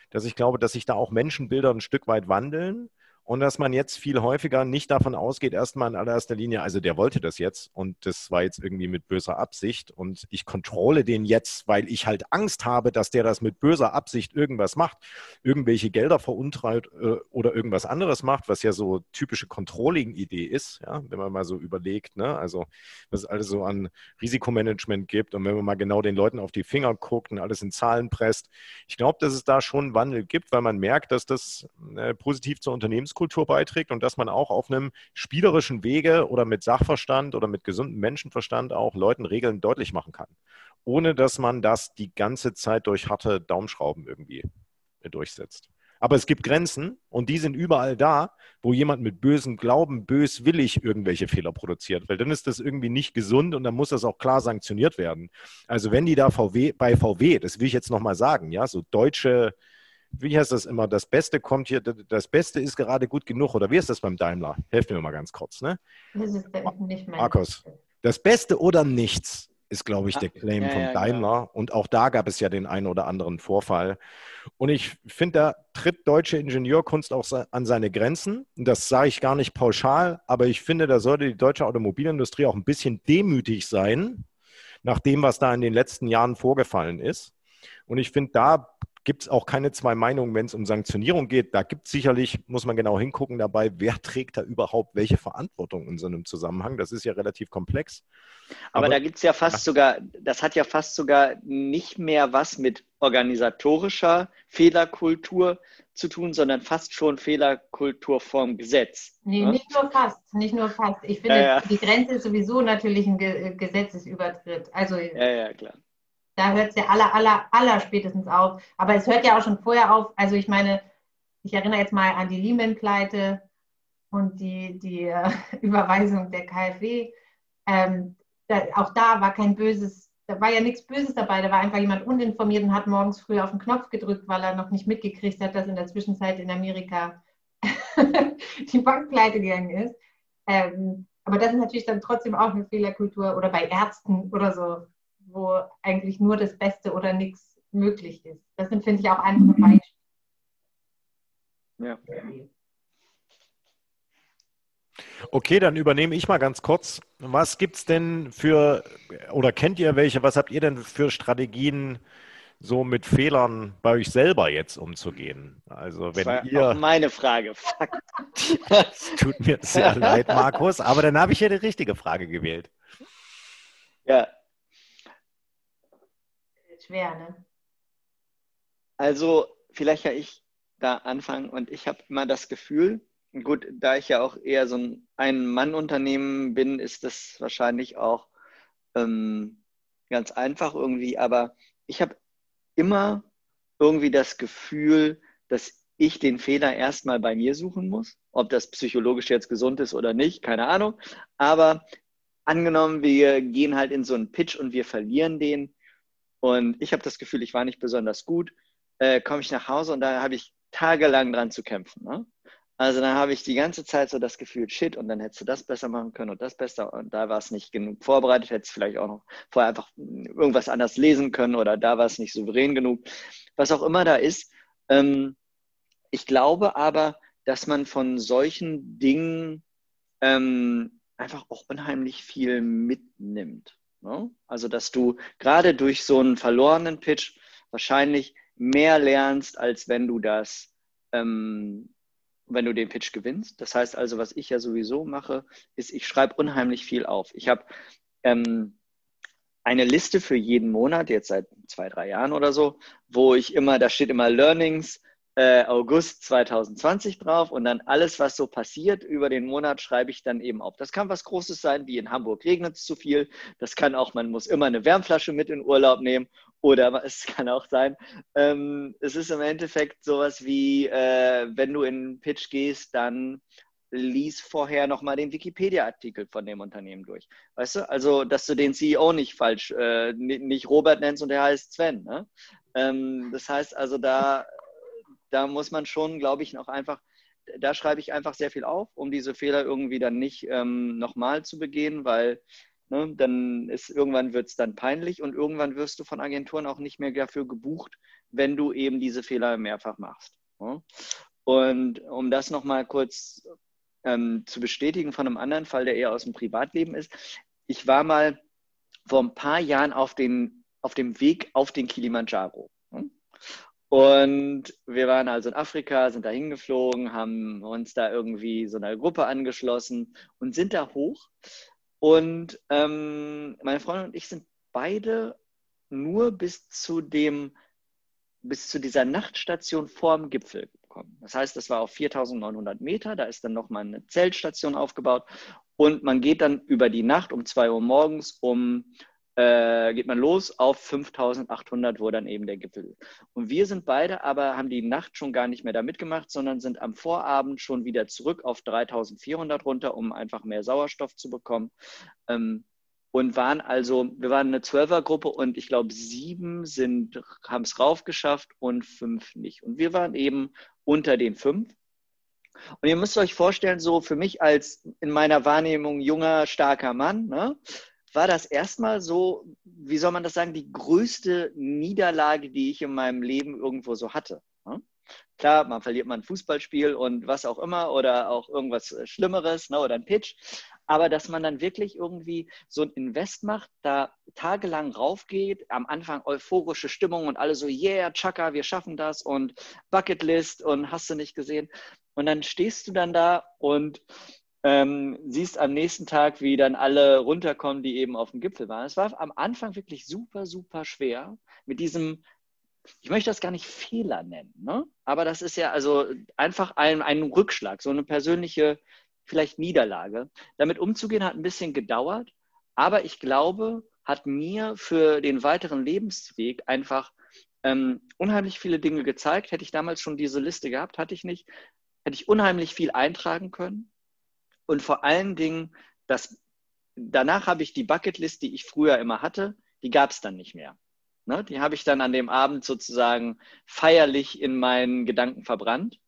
dass ich glaube, dass sich da auch Menschenbilder ein Stück weit wandeln und dass man jetzt viel häufiger nicht davon ausgeht, erstmal in allererster Linie, also der wollte das jetzt und das war jetzt irgendwie mit böser Absicht und ich kontrolle den jetzt, weil ich halt Angst habe, dass der das mit böser Absicht irgendwas macht, irgendwelche Gelder veruntreut äh, oder irgendwas anderes macht, was ja so typische Controlling-Idee ist, ja, wenn man mal so überlegt, ne? also was es alles so an Risikomanagement gibt und wenn man mal genau den Leuten auf die Finger guckt und alles in Zahlen presst. Ich glaube, dass es da schon einen Wandel gibt, weil man merkt, dass das äh, positiv zur Unternehmenskultur Unternehmenskultur beiträgt und dass man auch auf einem spielerischen Wege oder mit Sachverstand oder mit gesundem Menschenverstand auch Leuten Regeln deutlich machen kann, ohne dass man das die ganze Zeit durch harte Daumenschrauben irgendwie durchsetzt. Aber es gibt Grenzen und die sind überall da, wo jemand mit bösem Glauben böswillig irgendwelche Fehler produziert. Weil dann ist das irgendwie nicht gesund und dann muss das auch klar sanktioniert werden. Also wenn die da VW, bei VW, das will ich jetzt nochmal sagen, ja, so deutsche, wie heißt das immer, das Beste kommt hier, das Beste ist gerade gut genug. Oder wie ist das beim Daimler? Helft mir mal ganz kurz, ne? Das ist nicht mein Markus. Das Beste oder nichts ist, glaube ich, der Claim ja, von ja, Daimler. Genau. Und auch da gab es ja den einen oder anderen Vorfall. Und ich finde, da tritt deutsche Ingenieurkunst auch an seine Grenzen. Das sage ich gar nicht pauschal, aber ich finde, da sollte die deutsche Automobilindustrie auch ein bisschen demütig sein, nach dem, was da in den letzten Jahren vorgefallen ist. Und ich finde, da gibt es auch keine zwei Meinungen, wenn es um Sanktionierung geht. Da gibt es sicherlich, muss man genau hingucken dabei, wer trägt da überhaupt welche Verantwortung in so einem Zusammenhang. Das ist ja relativ komplex. Aber, Aber da gibt es ja fast ja. sogar, das hat ja fast sogar nicht mehr was mit organisatorischer Fehlerkultur zu tun, sondern fast schon Fehlerkultur vorm Gesetz. Nee, ne? nicht nur fast, nicht nur fast. Ich finde, ja, ja. die Grenze ist sowieso natürlich ein Gesetzesübertritt. Also ja, ja, klar da hört es ja aller, aller, aller spätestens auf. Aber es hört ja auch schon vorher auf. Also ich meine, ich erinnere jetzt mal an die Lehman-Pleite und die, die äh, (laughs) Überweisung der KfW. Ähm, da, auch da war kein böses, da war ja nichts Böses dabei. Da war einfach jemand uninformiert und hat morgens früh auf den Knopf gedrückt, weil er noch nicht mitgekriegt hat, dass in der Zwischenzeit in Amerika (laughs) die Bank pleite gegangen ist. Ähm, aber das ist natürlich dann trotzdem auch eine Fehlerkultur oder bei Ärzten oder so wo eigentlich nur das Beste oder nichts möglich ist. Das sind, finde ich, auch andere Beispiele. Ja. Okay, dann übernehme ich mal ganz kurz. Was gibt es denn für, oder kennt ihr welche, was habt ihr denn für Strategien, so mit Fehlern bei euch selber jetzt umzugehen? Also wenn das war ihr. Auch meine Frage. Es (laughs) tut mir sehr leid, Markus, aber dann habe ich ja die richtige Frage gewählt. Ja, schwer, ne? Also, vielleicht kann ich da anfangen und ich habe immer das Gefühl, gut, da ich ja auch eher so ein Ein-Mann-Unternehmen bin, ist das wahrscheinlich auch ähm, ganz einfach irgendwie, aber ich habe immer irgendwie das Gefühl, dass ich den Fehler erstmal bei mir suchen muss. Ob das psychologisch jetzt gesund ist oder nicht, keine Ahnung. Aber angenommen, wir gehen halt in so einen Pitch und wir verlieren den, und ich habe das Gefühl, ich war nicht besonders gut. Äh, Komme ich nach Hause und da habe ich tagelang dran zu kämpfen. Ne? Also dann habe ich die ganze Zeit so das Gefühl, shit, und dann hättest du das besser machen können und das besser. Und da war es nicht genug vorbereitet, hättest vielleicht auch noch vorher einfach irgendwas anders lesen können oder da war es nicht souverän genug. Was auch immer da ist. Ähm, ich glaube aber, dass man von solchen Dingen ähm, einfach auch unheimlich viel mitnimmt. Ne? Also, dass du gerade durch so einen verlorenen Pitch wahrscheinlich mehr lernst, als wenn du das, ähm, wenn du den Pitch gewinnst. Das heißt also, was ich ja sowieso mache, ist, ich schreibe unheimlich viel auf. Ich habe ähm, eine Liste für jeden Monat, jetzt seit zwei, drei Jahren oder so, wo ich immer, da steht immer Learnings, äh, August 2020 drauf und dann alles, was so passiert über den Monat, schreibe ich dann eben auf. Das kann was Großes sein, wie in Hamburg regnet es zu viel. Das kann auch, man muss immer eine Wärmflasche mit in Urlaub nehmen. Oder (laughs) es kann auch sein, ähm, es ist im Endeffekt sowas wie, äh, wenn du in einen Pitch gehst, dann lies vorher nochmal den Wikipedia-Artikel von dem Unternehmen durch. Weißt du? Also, dass du den CEO nicht falsch, äh, nicht Robert nennst und der heißt Sven. Ne? Ähm, das heißt also, da da muss man schon, glaube ich, noch einfach, da schreibe ich einfach sehr viel auf, um diese Fehler irgendwie dann nicht ähm, nochmal zu begehen, weil ne, dann ist irgendwann wird es dann peinlich und irgendwann wirst du von Agenturen auch nicht mehr dafür gebucht, wenn du eben diese Fehler mehrfach machst. Ne? Und um das nochmal kurz ähm, zu bestätigen von einem anderen Fall, der eher aus dem Privatleben ist, ich war mal vor ein paar Jahren auf, den, auf dem Weg auf den Kilimanjaro. Ne? Und wir waren also in Afrika, sind da hingeflogen, haben uns da irgendwie so einer Gruppe angeschlossen und sind da hoch. Und ähm, meine Freundin und ich sind beide nur bis zu dem, bis zu dieser Nachtstation vorm Gipfel hochkommen. Das heißt, das war auf 4900 Meter, da ist dann nochmal eine Zeltstation aufgebaut und man geht dann über die Nacht um 2 Uhr morgens um äh, geht man los auf 5800, wo dann eben der Gipfel. Und wir sind beide aber, haben die Nacht schon gar nicht mehr da mitgemacht, sondern sind am Vorabend schon wieder zurück auf 3400 runter, um einfach mehr Sauerstoff zu bekommen. Ähm, und waren also, wir waren eine Zwölfergruppe und ich glaube, sieben haben es raufgeschafft und fünf nicht. Und wir waren eben unter den fünf. Und ihr müsst euch vorstellen, so für mich als in meiner Wahrnehmung junger, starker Mann, ne, war das erstmal so, wie soll man das sagen, die größte Niederlage, die ich in meinem Leben irgendwo so hatte. Ne? Klar, man verliert mal ein Fußballspiel und was auch immer oder auch irgendwas äh, Schlimmeres ne, oder ein Pitch. Aber dass man dann wirklich irgendwie so ein Invest macht, da tagelang raufgeht, am Anfang euphorische Stimmung und alle so, yeah, Chaka, wir schaffen das und Bucketlist und hast du nicht gesehen. Und dann stehst du dann da und ähm, siehst am nächsten Tag, wie dann alle runterkommen, die eben auf dem Gipfel waren. Es war am Anfang wirklich super, super schwer mit diesem, ich möchte das gar nicht Fehler nennen, ne? aber das ist ja also einfach ein, ein Rückschlag, so eine persönliche vielleicht Niederlage. Damit umzugehen hat ein bisschen gedauert, aber ich glaube, hat mir für den weiteren Lebensweg einfach ähm, unheimlich viele Dinge gezeigt. Hätte ich damals schon diese Liste gehabt, hatte ich nicht, hätte ich unheimlich viel eintragen können und vor allen Dingen, das, danach habe ich die Bucketlist, die ich früher immer hatte, die gab es dann nicht mehr. Ne? Die habe ich dann an dem Abend sozusagen feierlich in meinen Gedanken verbrannt.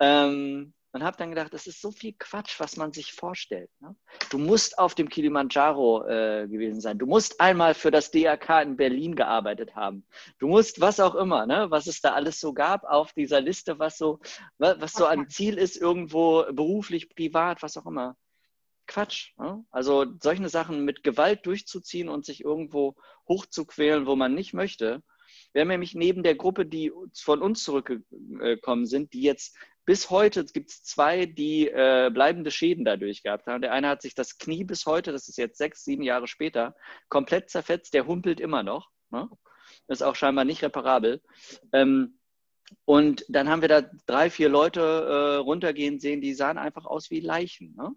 Ähm, und habe dann gedacht, das ist so viel Quatsch, was man sich vorstellt. Ne? Du musst auf dem Kilimanjaro äh, gewesen sein. Du musst einmal für das DRK in Berlin gearbeitet haben. Du musst was auch immer, ne? was es da alles so gab auf dieser Liste, was so, was so ein Ziel ist, irgendwo beruflich, privat, was auch immer. Quatsch. Ne? Also solche Sachen mit Gewalt durchzuziehen und sich irgendwo hochzuquälen, wo man nicht möchte. Wir haben nämlich neben der Gruppe, die von uns zurückgekommen sind, die jetzt bis heute gibt es zwei, die äh, bleibende Schäden dadurch gehabt haben. Der eine hat sich das Knie bis heute, das ist jetzt sechs, sieben Jahre später, komplett zerfetzt. Der humpelt immer noch. Ne? Ist auch scheinbar nicht reparabel. Ähm, und dann haben wir da drei, vier Leute äh, runtergehen sehen, die sahen einfach aus wie Leichen. Ne?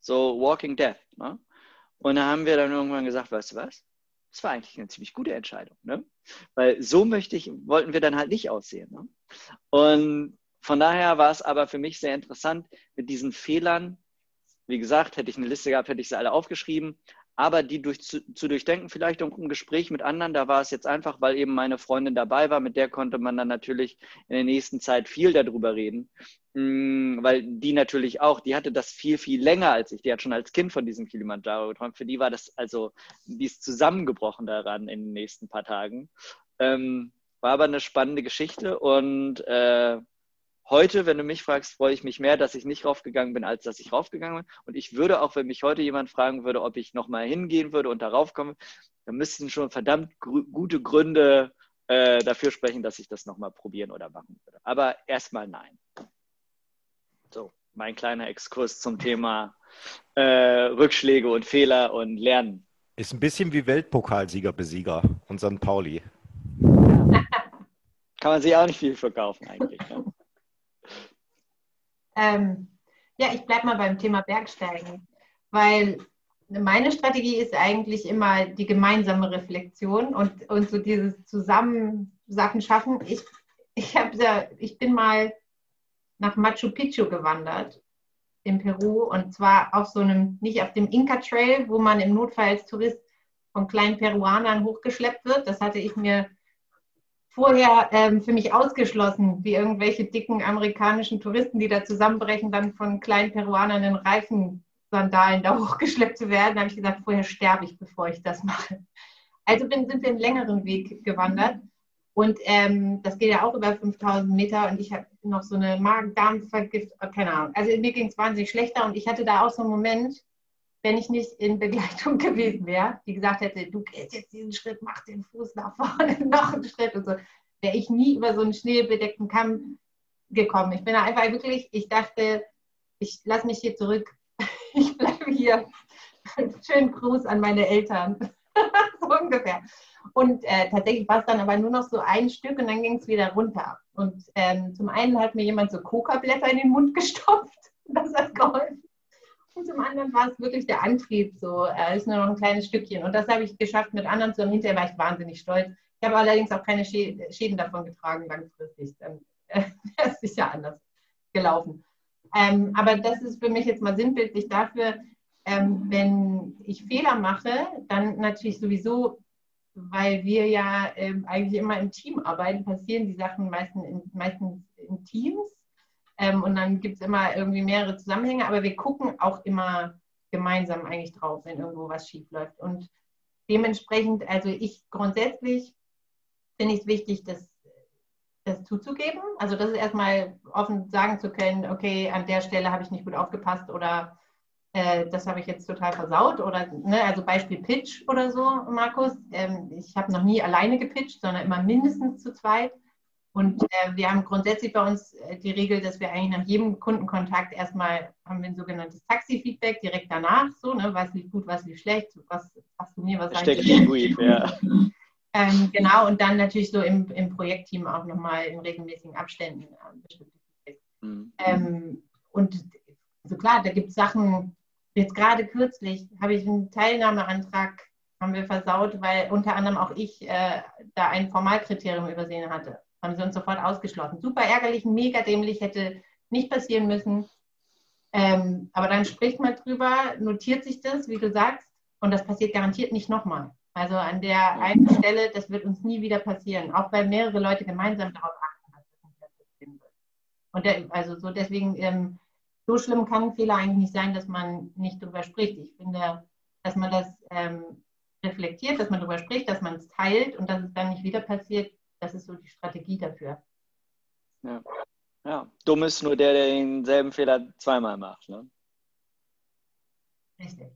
So Walking Death. Ne? Und da haben wir dann irgendwann gesagt, weißt du was? Das war eigentlich eine ziemlich gute Entscheidung. Ne? Weil so möchte ich, wollten wir dann halt nicht aussehen. Ne? Und von daher war es aber für mich sehr interessant mit diesen Fehlern. Wie gesagt, hätte ich eine Liste gehabt, hätte ich sie alle aufgeschrieben. Aber die durch, zu, zu durchdenken, vielleicht um ein Gespräch mit anderen, da war es jetzt einfach, weil eben meine Freundin dabei war, mit der konnte man dann natürlich in der nächsten Zeit viel darüber reden. Mm, weil die natürlich auch, die hatte das viel, viel länger als ich. Die hat schon als Kind von diesem Kilimanjaro geträumt. Für die war das also, die ist zusammengebrochen daran in den nächsten paar Tagen. Ähm, war aber eine spannende Geschichte und äh, Heute, wenn du mich fragst, freue ich mich mehr, dass ich nicht raufgegangen bin, als dass ich raufgegangen bin. Und ich würde auch, wenn mich heute jemand fragen würde, ob ich nochmal hingehen würde und darauf komme, dann müssten schon verdammt gute Gründe äh, dafür sprechen, dass ich das nochmal probieren oder machen würde. Aber erstmal nein. So, mein kleiner Exkurs zum Thema äh, Rückschläge und Fehler und Lernen. Ist ein bisschen wie Weltpokalsieger Besieger und St. Pauli. (laughs) Kann man sich auch nicht viel verkaufen eigentlich. Ne? Ähm, ja, ich bleibe mal beim Thema Bergsteigen, weil meine Strategie ist eigentlich immer die gemeinsame Reflexion und, und so dieses Zusammen Sachen schaffen. Ich, ich, hab, ich bin mal nach Machu Picchu gewandert in Peru und zwar auf so einem, nicht auf dem Inca Trail, wo man im Notfall als Tourist von kleinen Peruanern hochgeschleppt wird. Das hatte ich mir vorher ähm, für mich ausgeschlossen, wie irgendwelche dicken amerikanischen Touristen, die da zusammenbrechen, dann von kleinen Peruanern in Reifensandalen da (laughs) hochgeschleppt zu werden. Da habe ich gesagt, vorher sterbe ich, bevor ich das mache. Also bin, sind wir einen längeren Weg gewandert. Und ähm, das geht ja auch über 5000 Meter und ich habe noch so eine Magen-Darm-Vergift, keine Ahnung. Also mir ging es wahnsinnig schlechter und ich hatte da auch so einen Moment, wenn ich nicht in Begleitung (laughs) gewesen wäre, die gesagt hätte, du gehst jetzt diesen Schritt, mach den Fuß nach vorne, (laughs) noch einen Schritt und so, wäre ich nie über so einen schneebedeckten Kamm gekommen. Ich bin da einfach wirklich, ich dachte, ich lasse mich hier zurück. (laughs) Ich bleibe hier. Schönen Gruß an meine Eltern. so ungefähr. Und äh, tatsächlich war es dann aber nur noch so ein Stück und dann ging es wieder runter. Und ähm, zum einen hat mir jemand so Coca-Blätter in den Mund gestopft. Das hat geholfen. Und zum anderen war es wirklich der Antrieb, so, äh, ist nur noch ein kleines Stückchen. Und das habe ich geschafft mit anderen zusammen. Hinterher war ich wahnsinnig stolz. Ich habe allerdings auch keine Schäden davon getragen langfristig. Dann wäre es sicher anders gelaufen. Ähm, aber das ist für mich jetzt mal sinnbildlich dafür, ähm, wenn ich Fehler mache, dann natürlich sowieso, weil wir ja ähm, eigentlich immer im Team arbeiten, passieren die Sachen meistens in, meistens in Teams. Ähm, und dann gibt es immer irgendwie mehrere Zusammenhänge, aber wir gucken auch immer gemeinsam eigentlich drauf, wenn irgendwo was schief läuft. Und dementsprechend, also ich grundsätzlich finde ich es wichtig, das, das zuzugeben. Also das ist erstmal offen sagen zu können, okay, an der Stelle habe ich nicht gut aufgepasst oder äh, das habe ich jetzt total versaut. Oder, ne, also Beispiel Pitch oder so, Markus. Ähm, ich habe noch nie alleine gepitcht, sondern immer mindestens zu zweit. Und äh, wir haben grundsätzlich bei uns äh, die Regel, dass wir eigentlich nach jedem Kundenkontakt erstmal haben wir ein sogenanntes Taxi-Feedback direkt danach, so, ne, was lief gut, was lief schlecht, was hast du mir, was sagst du Brief, ja. (laughs) Ähm, genau, und dann natürlich so im, im Projektteam auch nochmal in regelmäßigen Abständen äh, bestimmte Feedback. Mhm. Ähm, und so klar, da gibt es Sachen, Jetzt gerade kürzlich habe ich einen Teilnahmeantrag haben wir versaut, weil unter anderem auch ich äh, da ein Formalkriterium übersehen hatte. Haben sie uns sofort ausgeschlossen. Super ärgerlich, mega dämlich, hätte nicht passieren müssen. Ähm, aber dann spricht man drüber, notiert sich das, wie du sagst, und das passiert garantiert nicht nochmal. Also an der einen Stelle, das wird uns nie wieder passieren, auch weil mehrere Leute gemeinsam darauf achten, dass das nicht passieren wird. Und der, also so deswegen ähm, so schlimm kann ein Fehler eigentlich nicht sein, dass man nicht darüber spricht. Ich finde, dass man das ähm, reflektiert, dass man darüber spricht, dass man es teilt und dass es dann nicht wieder passiert, das ist so die Strategie dafür. Ja, ja. dumm ist nur der, der denselben Fehler zweimal macht. Ne? Richtig.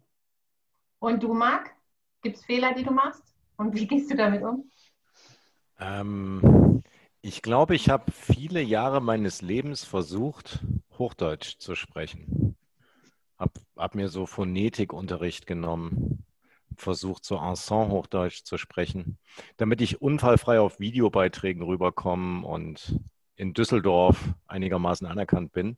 Und du, Marc, gibt es Fehler, die du machst? Und wie gehst du damit um? Ähm, ich glaube, ich habe viele Jahre meines Lebens versucht, Hochdeutsch zu sprechen. Hab, hab mir so Phonetikunterricht genommen, versucht so Ensemble Hochdeutsch zu sprechen, damit ich unfallfrei auf Videobeiträgen rüberkomme und in Düsseldorf einigermaßen anerkannt bin.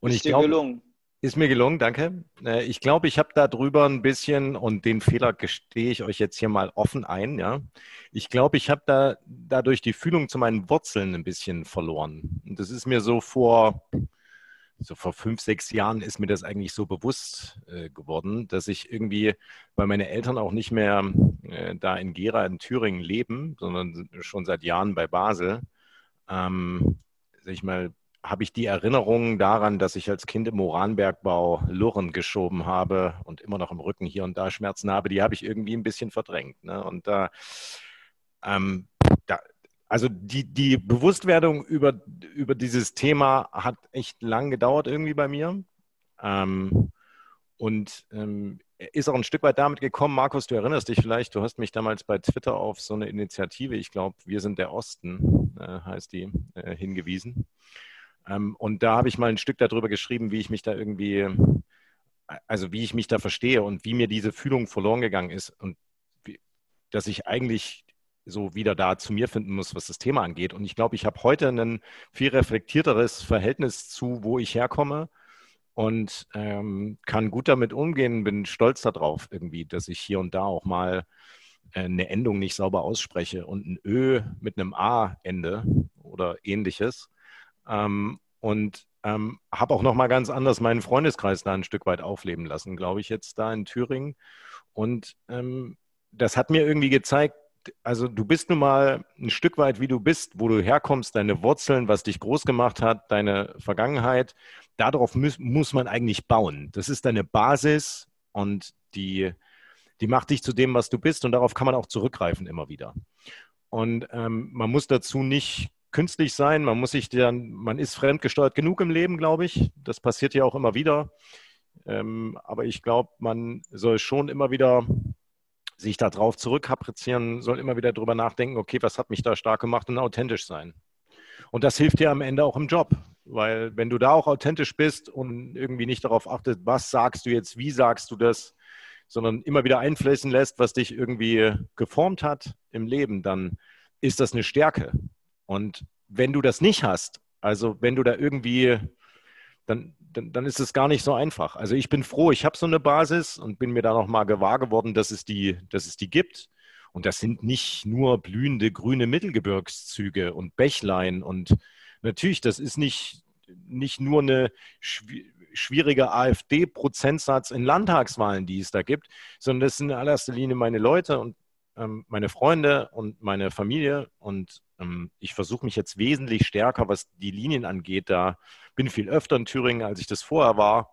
Und ist ich glaube, gelungen? Ist mir gelungen, danke. Äh, ich glaube, ich habe da drüber ein bisschen, und den Fehler gestehe ich euch jetzt hier mal offen ein, ja. Ich glaube, ich habe da dadurch die Fühlung zu meinen Wurzeln ein bisschen verloren. Und das ist mir so vor, so vor fünf, sechs Jahren ist mir das eigentlich so bewusst äh, geworden, dass ich irgendwie, weil meine Eltern auch nicht mehr äh, da in Gera in Thüringen leben, sondern schon seit Jahren bei Basel, ähm, sag ich mal, habe ich die Erinnerung daran, dass ich als Kind im Uranbergbau Lurren geschoben habe und immer noch im Rücken hier und da Schmerzen habe, die habe ich irgendwie ein bisschen verdrängt. Ne? Und da, ähm, also die, die Bewusstwerdung über, über dieses Thema hat echt lang gedauert irgendwie bei mir. Ähm, und ähm, ist auch ein Stück weit damit gekommen, Markus, du erinnerst dich vielleicht, du hast mich damals bei Twitter auf so eine Initiative, ich glaube, Wir sind der Osten, äh, heißt die, äh, hingewiesen. Ähm, und da habe ich mal ein Stück darüber geschrieben, wie ich mich da irgendwie, also wie ich mich da verstehe und wie mir diese Fühlung verloren gegangen ist und wie, dass ich eigentlich so wieder da zu mir finden muss, was das Thema angeht. Und ich glaube, ich habe heute ein viel reflektierteres Verhältnis zu, wo ich herkomme und ähm, kann gut damit umgehen, bin stolz darauf irgendwie, dass ich hier und da auch mal äh, eine Endung nicht sauber ausspreche und ein Ö mit einem A-Ende oder ähnliches. Ähm, und ähm, habe auch noch mal ganz anders meinen Freundeskreis da ein Stück weit aufleben lassen, glaube ich, jetzt da in Thüringen. Und ähm, das hat mir irgendwie gezeigt, also du bist nun mal ein Stück weit, wie du bist, wo du herkommst, deine Wurzeln, was dich groß gemacht hat, deine Vergangenheit. Darauf muss, muss man eigentlich bauen. Das ist deine Basis und die, die macht dich zu dem, was du bist und darauf kann man auch zurückgreifen immer wieder. Und ähm, man muss dazu nicht künstlich sein, man muss sich dann, man ist fremdgesteuert genug im Leben, glaube ich. Das passiert ja auch immer wieder. Ähm, aber ich glaube, man soll schon immer wieder sich darauf zurückkaprizieren, soll immer wieder darüber nachdenken, okay, was hat mich da stark gemacht und authentisch sein. Und das hilft dir am Ende auch im Job, weil wenn du da auch authentisch bist und irgendwie nicht darauf achtest, was sagst du jetzt, wie sagst du das, sondern immer wieder einfließen lässt, was dich irgendwie geformt hat im Leben, dann ist das eine Stärke. Und wenn du das nicht hast, also wenn du da irgendwie, dann, dann, dann ist es gar nicht so einfach. Also ich bin froh, ich habe so eine Basis und bin mir da nochmal gewahr geworden, dass es die, dass es die gibt. Und das sind nicht nur blühende grüne Mittelgebirgszüge und Bächlein. Und natürlich, das ist nicht, nicht nur eine schwierige AfD-Prozentsatz in Landtagswahlen, die es da gibt, sondern das sind in allererster Linie meine Leute und ähm, meine Freunde und meine Familie. Und ähm, ich versuche mich jetzt wesentlich stärker, was die Linien angeht. Da bin viel öfter in Thüringen, als ich das vorher war.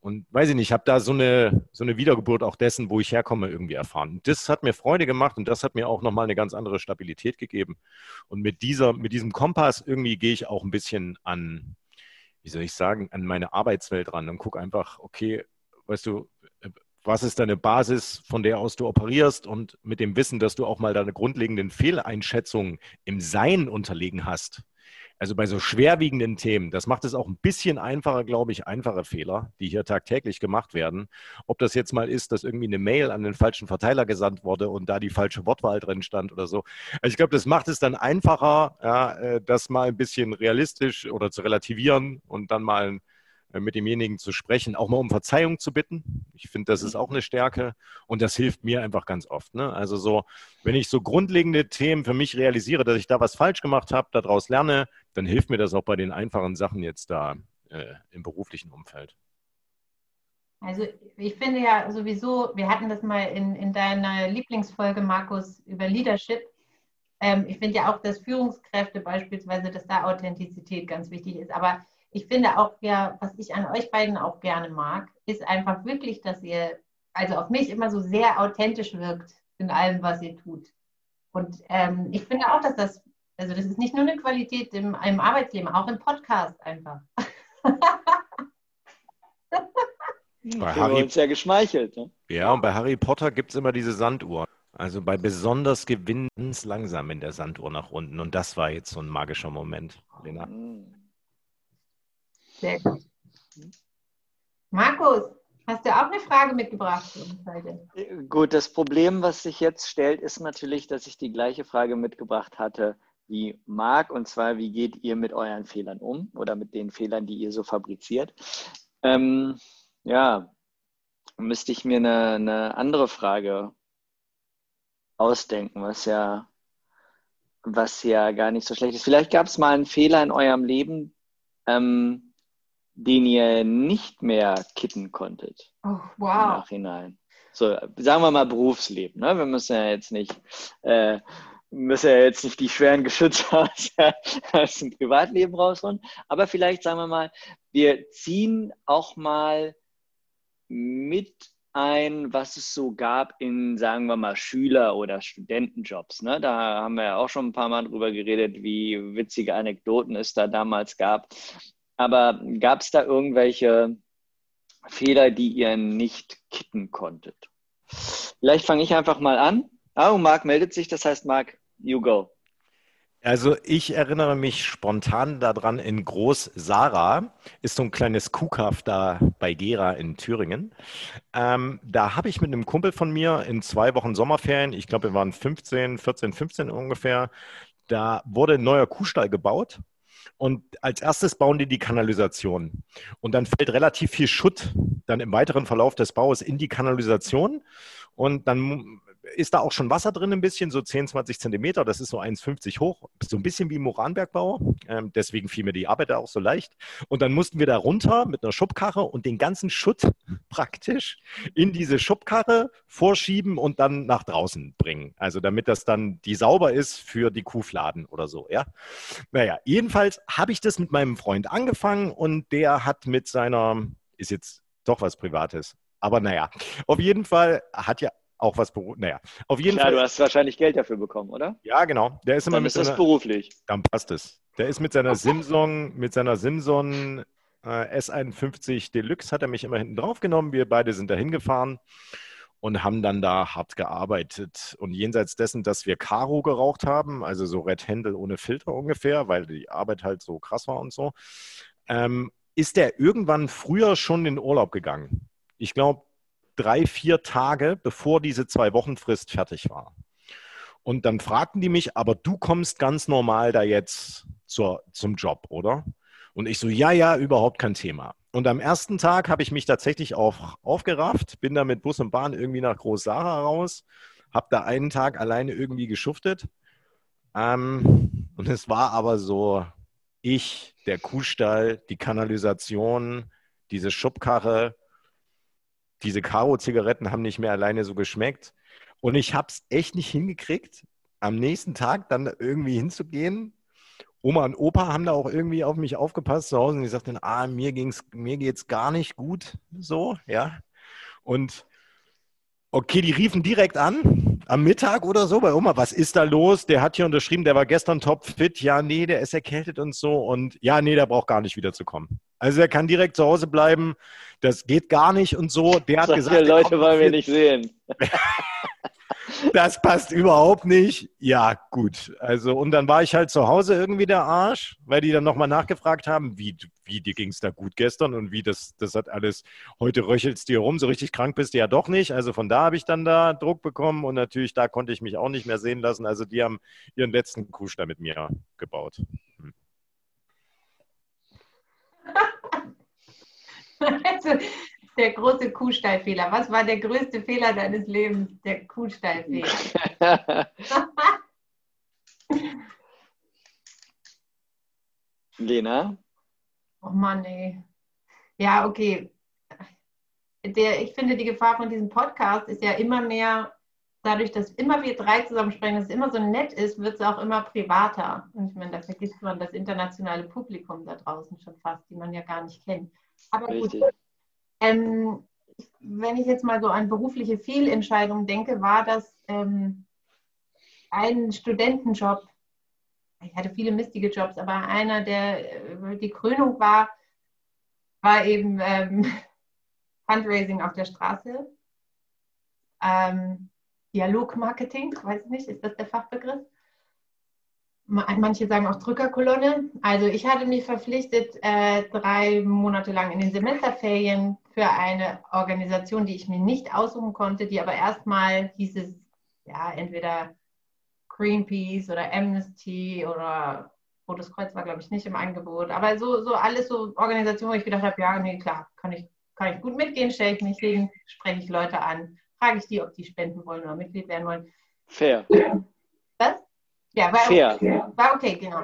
Und weiß ich nicht, ich habe da so eine, so eine Wiedergeburt auch dessen, wo ich herkomme, irgendwie erfahren. Und das hat mir Freude gemacht und das hat mir auch nochmal eine ganz andere Stabilität gegeben. Und mit, dieser, mit diesem Kompass irgendwie gehe ich auch ein bisschen an, wie soll ich sagen, an meine Arbeitswelt ran und gucke einfach, okay, weißt du, was ist deine Basis, von der aus du operierst und mit dem Wissen, dass du auch mal deine grundlegenden Fehleinschätzungen im Sein unterlegen hast, also bei so schwerwiegenden Themen, das macht es auch ein bisschen einfacher, glaube ich, einfache Fehler, die hier tagtäglich gemacht werden. Ob das jetzt mal ist, dass irgendwie eine Mail an den falschen Verteiler gesandt wurde und da die falsche Wortwahl drin stand oder so. Also ich glaube, das macht es dann einfacher, ja, äh, das mal ein bisschen realistisch oder zu relativieren und dann mal ein mit demjenigen zu sprechen, auch mal um Verzeihung zu bitten. Ich finde, das ist auch eine Stärke und das hilft mir einfach ganz oft. Ne? Also so, wenn ich so grundlegende Themen für mich realisiere, dass ich da was falsch gemacht habe, daraus lerne, dann hilft mir das auch bei den einfachen Sachen jetzt da äh, im beruflichen Umfeld. Also ich finde ja sowieso, wir hatten das mal in, in deiner Lieblingsfolge, Markus, über Leadership. Ähm, ich finde ja auch, dass Führungskräfte beispielsweise, dass da Authentizität ganz wichtig ist. Aber ich finde auch ja, was ich an euch beiden auch gerne mag, ist einfach wirklich, dass ihr, also auf mich immer so sehr authentisch wirkt in allem, was ihr tut. Und ähm, ich finde auch, dass das, also das ist nicht nur eine Qualität im, im Arbeitsleben, auch im Podcast einfach. (laughs) bei Harry, uns ja geschmeichelt. Ne? Ja, und bei Harry Potter gibt es immer diese Sanduhr. Also bei besonders gewinnt es langsam in der Sanduhr nach unten. Und das war jetzt so ein magischer Moment, Lena. Mhm. Gut. Markus, hast du auch eine Frage mitgebracht? Gut, das Problem, was sich jetzt stellt, ist natürlich, dass ich die gleiche Frage mitgebracht hatte wie Marc, und zwar, wie geht ihr mit euren Fehlern um oder mit den Fehlern, die ihr so fabriziert? Ähm, ja, müsste ich mir eine, eine andere Frage ausdenken, was ja, was ja gar nicht so schlecht ist. Vielleicht gab es mal einen Fehler in eurem Leben, ähm, den ihr nicht mehr kitten konntet. Oh, wow. Im Nachhinein. So, sagen wir mal Berufsleben. Ne? Wir müssen ja jetzt nicht, äh, müssen ja jetzt nicht die schweren Geschütze (laughs) aus, aus dem Privatleben rausholen. Aber vielleicht sagen wir mal, wir ziehen auch mal mit ein, was es so gab in, sagen wir mal, Schüler- oder Studentenjobs. Ne? Da haben wir ja auch schon ein paar Mal drüber geredet, wie witzige Anekdoten es da damals gab. Aber gab es da irgendwelche Fehler, die ihr nicht kitten konntet? Vielleicht fange ich einfach mal an. Oh, Marc meldet sich, das heißt, Marc, you go. Also ich erinnere mich spontan daran, in Groß Sarah ist so ein kleines Kuhkaff da bei Gera in Thüringen. Ähm, da habe ich mit einem Kumpel von mir in zwei Wochen Sommerferien, ich glaube wir waren 15, 14, 15 ungefähr, da wurde ein neuer Kuhstall gebaut und als erstes bauen die die Kanalisation. Und dann fällt relativ viel Schutt dann im weiteren Verlauf des Baues in die Kanalisation. Und dann ist da auch schon Wasser drin ein bisschen, so 10, 20 Zentimeter. Das ist so 1,50 hoch, so ein bisschen wie im Moranbergbau. Ähm, deswegen fiel mir die Arbeit da auch so leicht. Und dann mussten wir da runter mit einer Schubkarre und den ganzen Schutt (laughs) praktisch in diese Schubkarre vorschieben und dann nach draußen bringen. Also damit das dann die sauber ist für die Kuhfladen oder so, ja. Naja, jedenfalls habe ich das mit meinem Freund angefangen und der hat mit seiner, ist jetzt doch was Privates, aber naja, auf jeden Fall hat ja auch was beruflich. Naja, auf jeden ja, Fall. du hast wahrscheinlich Geld dafür bekommen, oder? Ja, genau. Der ist immer dann mit ist das beruflich. Dann passt es. Der ist mit seiner Simson, mit seiner Simson äh, S51 Deluxe hat er mich immer hinten drauf genommen. Wir beide sind da hingefahren und haben dann da hart gearbeitet. Und jenseits dessen, dass wir Karo geraucht haben, also so Red Handle ohne Filter ungefähr, weil die Arbeit halt so krass war und so, ähm, ist der irgendwann früher schon in Urlaub gegangen. Ich glaube, drei, vier Tage, bevor diese zwei Wochen Frist fertig war. Und dann fragten die mich, aber du kommst ganz normal da jetzt zur, zum Job, oder? Und ich so, ja, ja, überhaupt kein Thema. Und am ersten Tag habe ich mich tatsächlich auch aufgerafft, bin da mit Bus und Bahn irgendwie nach Groß-Sara raus, habe da einen Tag alleine irgendwie geschuftet. Ähm, und es war aber so, ich, der Kuhstall, die Kanalisation, diese Schubkarre, diese Karo-Zigaretten haben nicht mehr alleine so geschmeckt. Und ich habe es echt nicht hingekriegt, am nächsten Tag dann irgendwie hinzugehen. Oma und Opa haben da auch irgendwie auf mich aufgepasst zu Hause und die sagten, ah, mir ging's, mir geht's gar nicht gut, so, ja. Und okay, die riefen direkt an, am Mittag oder so bei Oma, was ist da los? Der hat hier unterschrieben, der war gestern topfit. Ja, nee, der ist erkältet und so. Und ja, nee, der braucht gar nicht wiederzukommen. Also er kann direkt zu Hause bleiben. Das geht gar nicht und so. Der hat Sag gesagt, Leute wollen wir nicht sehen. (laughs) das passt überhaupt nicht. Ja, gut. Also, und dann war ich halt zu Hause irgendwie der Arsch, weil die dann nochmal nachgefragt haben, wie, wie dir ging es da gut gestern und wie das, das hat alles, heute röchelst dir rum, so richtig krank bist du ja doch nicht. Also von da habe ich dann da Druck bekommen und natürlich da konnte ich mich auch nicht mehr sehen lassen. Also die haben ihren letzten Kuhstall mit mir gebaut. Hm. Der große Kuhstallfehler. Was war der größte Fehler deines Lebens? Der Kuhstallfehler. (laughs) Lena? Oh Mann, ey. Ja, okay. Der, ich finde, die Gefahr von diesem Podcast ist ja immer mehr, dadurch, dass immer wir drei zusammen sprechen, dass es immer so nett ist, wird es auch immer privater. Und ich meine, da vergisst man das internationale Publikum da draußen schon fast, die man ja gar nicht kennt. Aber Richtig. gut, ähm, wenn ich jetzt mal so an berufliche Fehlentscheidungen denke, war das ähm, ein Studentenjob. Ich hatte viele mistige Jobs, aber einer, der äh, die Krönung war, war eben ähm, (laughs) Fundraising auf der Straße. Ähm, Dialogmarketing, weiß ich nicht, ist das der Fachbegriff? Manche sagen auch Drückerkolonne. Also ich hatte mich verpflichtet, äh, drei Monate lang in den Semesterferien für eine Organisation, die ich mir nicht aussuchen konnte, die aber erstmal hieß es, ja, entweder Greenpeace oder Amnesty oder Rotes Kreuz war, glaube ich, nicht im Angebot. Aber so, so alles so Organisationen, wo ich gedacht habe, ja, nee, klar, kann ich, kann ich gut mitgehen, stelle ich mich hin, spreche ich Leute an, frage ich die, ob die spenden wollen oder Mitglied werden wollen. Fair. Was? Ja, war Fair. okay. War okay, genau.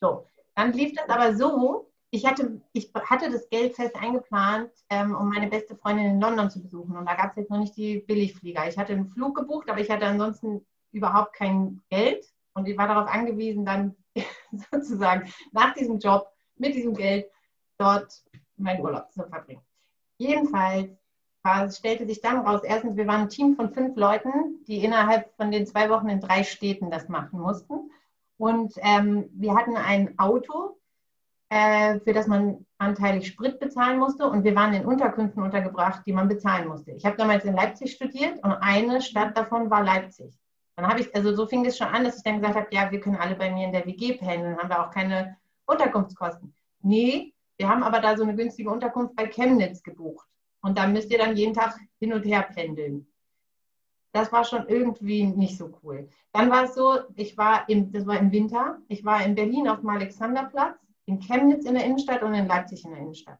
So, dann lief das aber so, ich hatte, ich hatte das Geld fest eingeplant, ähm, um meine beste Freundin in London zu besuchen. Und da gab es jetzt noch nicht die Billigflieger. Ich hatte einen Flug gebucht, aber ich hatte ansonsten überhaupt kein Geld. Und ich war darauf angewiesen, dann (laughs) sozusagen nach diesem Job mit diesem Geld dort meinen Urlaub zu verbringen. Jedenfalls war, stellte sich dann raus, erstens, wir waren ein Team von fünf Leuten, die innerhalb von den zwei Wochen in drei Städten das machen mussten. Und ähm, wir hatten ein Auto, äh, für das man anteilig Sprit bezahlen musste. Und wir waren in Unterkünften untergebracht, die man bezahlen musste. Ich habe damals in Leipzig studiert und eine Stadt davon war Leipzig. Dann habe ich, also so fing es schon an, dass ich dann gesagt habe, ja, wir können alle bei mir in der WG pendeln, haben wir auch keine Unterkunftskosten. Nee, wir haben aber da so eine günstige Unterkunft bei Chemnitz gebucht. Und da müsst ihr dann jeden Tag hin und her pendeln. Das war schon irgendwie nicht so cool. Dann war es so, ich war im, das war im Winter, ich war in Berlin auf dem Alexanderplatz in Chemnitz in der Innenstadt und in Leipzig in der Innenstadt.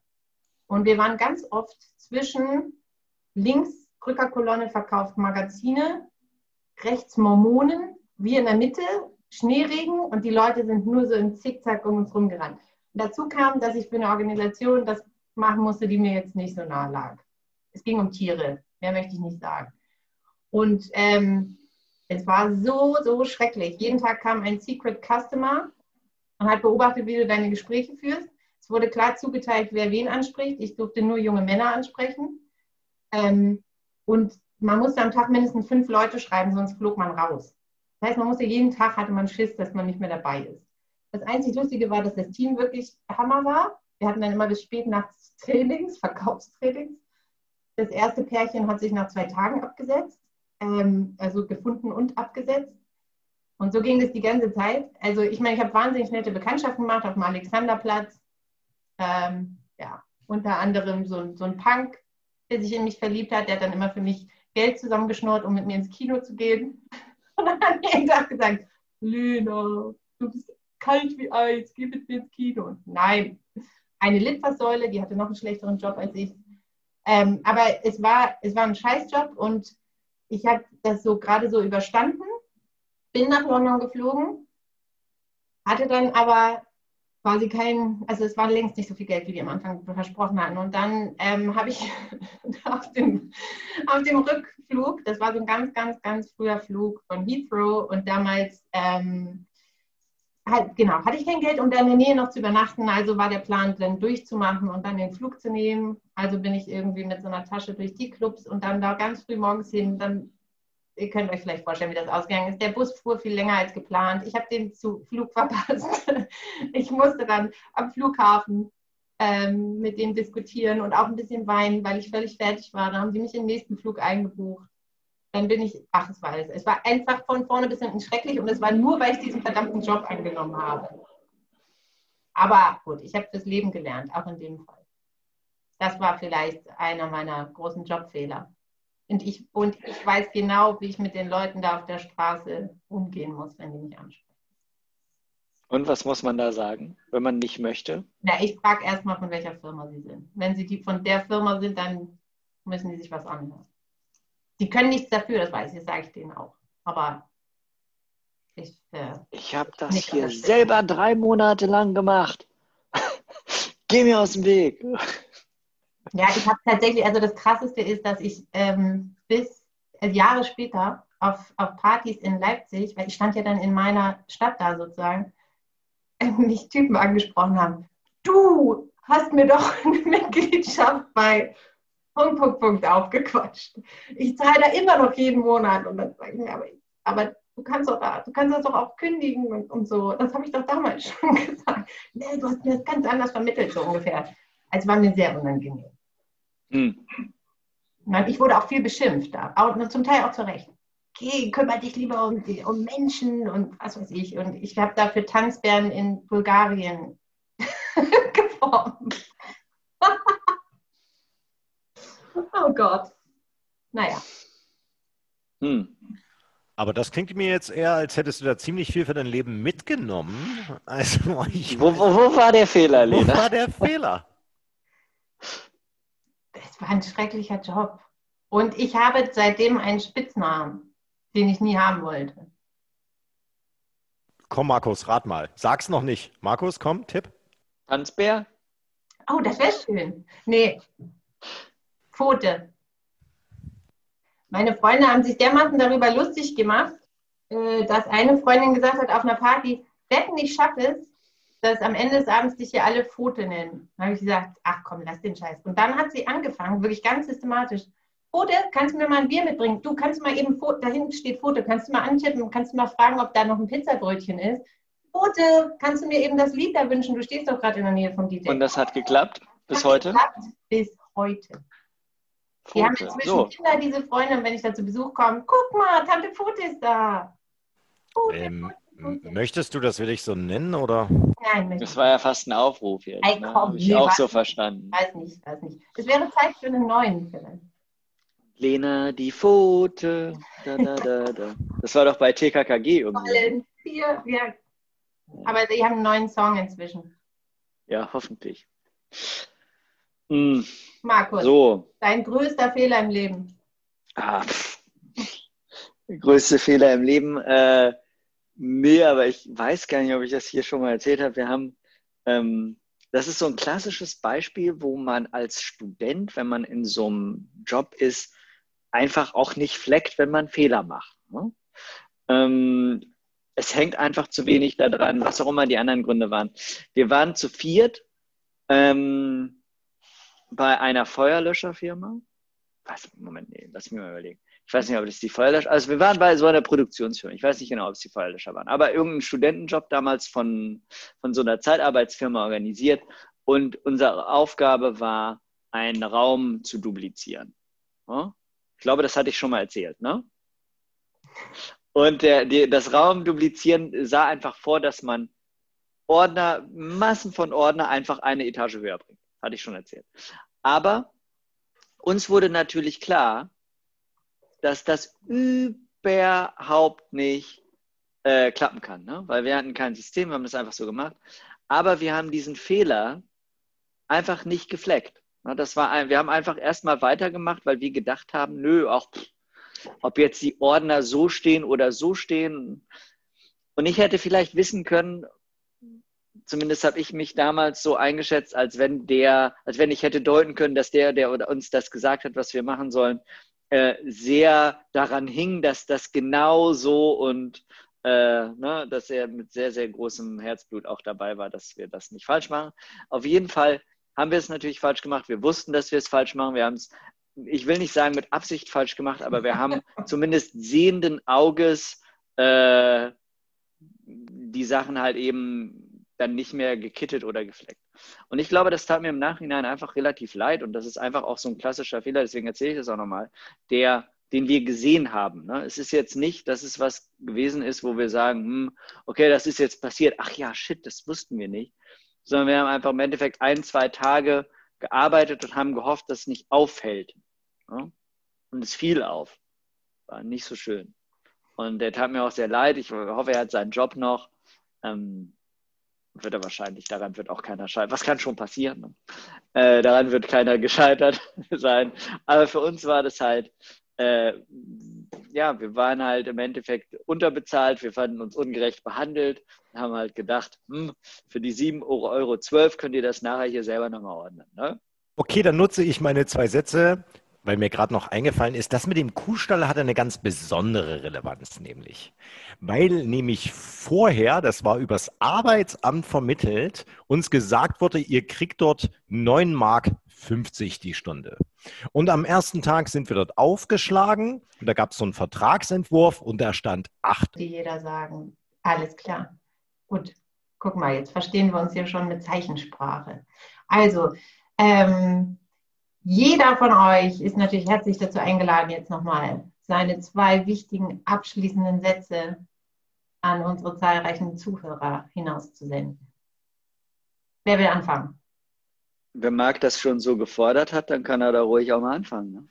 Und wir waren ganz oft zwischen links Rückerkolonne verkauft Magazine, rechts Mormonen, wir in der Mitte, Schneeregen und die Leute sind nur so im Zickzack um uns rumgerannt. Und dazu kam, dass ich für eine Organisation das machen musste, die mir jetzt nicht so nahe lag. Es ging um Tiere, mehr möchte ich nicht sagen. Und ähm, es war so, so schrecklich. Jeden Tag kam ein Secret Customer und hat beobachtet, wie du deine Gespräche führst. Es wurde klar zugeteilt, wer wen anspricht. Ich durfte nur junge Männer ansprechen. Ähm, und man musste am Tag mindestens fünf Leute schreiben, sonst flog man raus. Das heißt, man musste jeden Tag hatte man Schiss, dass man nicht mehr dabei ist. Das einzig Lustige war, dass das Team wirklich Hammer war. Wir hatten dann immer bis spät nachts Trainings, Verkaufstrainings. Das erste Pärchen hat sich nach zwei Tagen abgesetzt, ähm, also gefunden und abgesetzt. Und so ging es die ganze Zeit. Also ich meine, ich habe wahnsinnig nette Bekanntschaften gemacht auf dem Alexanderplatz. Ähm, ja, unter anderem so, so ein Punk, der sich in mich verliebt hat, der hat dann immer für mich Geld zusammengeschnurrt, um mit mir ins Kino zu gehen. (laughs) Und dann hat er jeden Tag gesagt, Lena, du bist kalt wie Eis, geh mit mir ins Kino. Und nein, eine Litfaßsäule, die hatte noch einen schlechteren Job als ich. Ähm, aber es war, es war ein Scheißjob und ich habe das so gerade so überstanden, bin nach London geflogen, hatte dann aber quasi kein, also es war längst nicht so viel Geld, wie die am Anfang versprochen hatten. Und dann ähm, habe ich (laughs) auf dem, auf dem Rückflug, das war so ein ganz, ganz, ganz früher Flug von Heathrow und damals, ähm, halt, genau, hatte ich kein Geld, um da in der Nähe noch zu übernachten. Also war der Plan, dann durchzumachen und dann den Flug zu nehmen. Also bin ich irgendwie mit so einer Tasche durch die Clubs und dann da ganz früh morgens hin, dann ihr könnt euch vielleicht vorstellen, wie das ausgegangen ist. Der Bus fuhr viel länger als geplant. Ich habe den Flug (laughs) verpasst. Ich musste dann am Flughafen ähm, mit dem diskutieren und auch ein bisschen weinen, weil ich völlig fertig war. Dann haben sie mich den nächsten Flug eingebucht. Dann bin ich, ach, es war alles. Es war einfach von vorne bis hinten schrecklich und es war nur, weil ich diesen verdammten Job angenommen habe. Aber gut, ich habe das Leben gelernt, auch in dem Fall. Das war vielleicht einer meiner großen Jobfehler. Und ich, und ich weiß genau, wie ich mit den Leuten da auf der Straße umgehen muss, wenn die mich ansprechen. Und was muss man da sagen, wenn man nicht möchte? Na, ich frage erstmal, von welcher Firma sie sind. Wenn sie die von der Firma sind, dann müssen die sich was anhören. Die können nichts dafür, das weiß ich, das sage ich denen auch. Aber ich. Äh, ich habe das hier selber drei Monate lang gemacht. (laughs) Geh mir aus dem Weg. Ja, ich habe tatsächlich, also das Krasseste ist, dass ich ähm, bis äh, Jahre später auf, auf Partys in Leipzig, weil ich stand ja dann in meiner Stadt da sozusagen, äh, (laughs) mich Typen angesprochen haben. Du hast mir doch (laughs) eine Mitgliedschaft bei Punkt, Punkt, Punkt aufgequatscht. Ich zahle da immer noch jeden Monat. Und dann sage ich mir, aber, aber du kannst doch da, du kannst das doch auch kündigen und, und so. Das habe ich doch damals (laughs) schon gesagt. Nee, du hast mir das ganz anders vermittelt, so ungefähr. Also war mir sehr unangenehm. Hm. Ich wurde auch viel beschimpft, auch, zum Teil auch zu Recht. Okay, kümmere dich lieber um, um Menschen und was weiß ich. Und ich habe dafür Tanzbären in Bulgarien (laughs) geformt. Oh Gott. Naja. Hm. Aber das klingt mir jetzt eher, als hättest du da ziemlich viel für dein Leben mitgenommen. (laughs) Also wo, wo, wo war der Fehler, Lena? Wo war der Fehler? es war ein schrecklicher Job. Und ich habe seitdem einen Spitznamen, den ich nie haben wollte. Komm, Markus, rat mal. Sag's noch nicht. Markus, komm, Tipp. Tanzbär? Oh, das wäre schön. Nee. Pfote. Meine Freunde haben sich dermaßen darüber lustig gemacht, äh, dass eine Freundin gesagt hat auf einer Party, wetten, ich schaffe es, dass am Ende des Abends dich hier alle Fote nennen. Dann habe ich gesagt, ach komm, lass den Scheiß. Und dann hat sie angefangen, wirklich ganz systematisch. Fote, kannst du mir mal ein Bier mitbringen? Du kannst mal eben, da hinten steht Fote, kannst du mal antippen, kannst du mal fragen, ob da noch ein Pizzabrötchen ist. Fote, kannst du mir eben das Lied da wünschen? Du stehst doch gerade in der Nähe vom DJ. Und das hat geklappt bis hat heute? Geklappt bis heute. Die haben inzwischen so. Kinder, diese Freunde, und wenn ich da zu Besuch komme, guck mal, Tante Fote ist da. Fote, ähm, Möchtest du das wirklich so nennen oder? Nein, Das war ja fast ein Aufruf jetzt. Ey, ne? ne? ich nee, auch so verstanden. Weiß nicht, weiß nicht. Es wäre Zeit für einen neuen vielleicht. Lena, die Pfote. Da, da, da, da. Das war doch bei TKKG irgendwie. Vier, ja. Aber sie haben einen neuen Song inzwischen. Ja, hoffentlich. Hm. Markus, so. dein größter Fehler im Leben. Ah, größte Fehler im Leben. Äh, Nee, aber ich weiß gar nicht, ob ich das hier schon mal erzählt habe. Wir haben, ähm, das ist so ein klassisches Beispiel, wo man als Student, wenn man in so einem Job ist, einfach auch nicht fleckt, wenn man Fehler macht. Ne? Ähm, es hängt einfach zu wenig daran, was auch immer die anderen Gründe waren. Wir waren zu viert ähm, bei einer Feuerlöscherfirma. Was, Moment, nee, lass mich mal überlegen ich weiß nicht, ob das die Feuerlöscher, also wir waren bei so einer Produktionsfirma, ich weiß nicht genau, ob es die Feuerlöscher waren, aber irgendein Studentenjob damals von, von so einer Zeitarbeitsfirma organisiert und unsere Aufgabe war, einen Raum zu duplizieren. Ich glaube, das hatte ich schon mal erzählt, ne? Und der, der, das Raum duplizieren sah einfach vor, dass man Ordner, Massen von Ordner einfach eine Etage höher bringt. Hatte ich schon erzählt. Aber uns wurde natürlich klar, dass das überhaupt nicht äh, klappen kann, ne? weil wir hatten kein System, wir haben das einfach so gemacht. Aber wir haben diesen Fehler einfach nicht gefleckt. Das war ein, wir haben einfach erstmal weitergemacht, weil wir gedacht haben, nö, auch ob jetzt die Ordner so stehen oder so stehen. Und ich hätte vielleicht wissen können, zumindest habe ich mich damals so eingeschätzt, als wenn der, als wenn ich hätte deuten können, dass der, der uns das gesagt hat, was wir machen sollen, äh, sehr daran hing, dass das genau so und äh, ne, dass er mit sehr, sehr großem Herzblut auch dabei war, dass wir das nicht falsch machen. Auf jeden Fall haben wir es natürlich falsch gemacht. Wir wussten, dass wir es falsch machen. Wir haben es, ich will nicht sagen mit Absicht falsch gemacht, aber wir haben (laughs) zumindest sehenden Auges äh, die Sachen halt eben dann nicht mehr gekittet oder gefleckt. Und ich glaube, das tat mir im Nachhinein einfach relativ leid und das ist einfach auch so ein klassischer Fehler, deswegen erzähle ich das auch nochmal, der den wir gesehen haben. Ne? Es ist jetzt nicht, dass es was gewesen ist, wo wir sagen, hm, okay, das ist jetzt passiert. Ach ja, shit, das wussten wir nicht. Sondern wir haben einfach im Endeffekt ein, zwei Tage gearbeitet und haben gehofft, dass es nicht auffällt. Ne? Und es fiel auf. War nicht so schön. Und der tat mir auch sehr leid. Ich hoffe, er hat seinen Job noch. Ähm, wird er wahrscheinlich, daran wird auch keiner scheitern. Was kann schon passieren? Ne? Äh, daran wird keiner (laughs) gescheitert sein. Aber für uns war das halt äh, ja, wir waren halt im Endeffekt unterbezahlt, wir fanden uns ungerecht behandelt, haben halt gedacht, hm, für die 7,12 Euro könnt ihr das nachher hier selber nochmal ordnen. Ne? Okay, dann nutze ich meine zwei Sätze, weil mir gerade noch eingefallen ist, das mit dem Kuhstall hat eine ganz besondere Relevanz, nämlich. Weil nämlich vorher, das war übers Arbeitsamt vermittelt, uns gesagt wurde, ihr kriegt dort 9 Mark 50 die Stunde. Und am ersten Tag sind wir dort aufgeschlagen und da gab es so einen Vertragsentwurf und da stand 8. Die jeder sagen, alles klar. Gut, guck mal, jetzt verstehen wir uns hier schon mit Zeichensprache. Also, ähm, jeder von euch ist natürlich herzlich dazu eingeladen, jetzt nochmal seine zwei wichtigen abschließenden Sätze an unsere zahlreichen Zuhörer hinauszusenden. Wer will anfangen? wenn Marc das schon so gefordert hat, dann kann er da ruhig auch mal anfangen. Ne?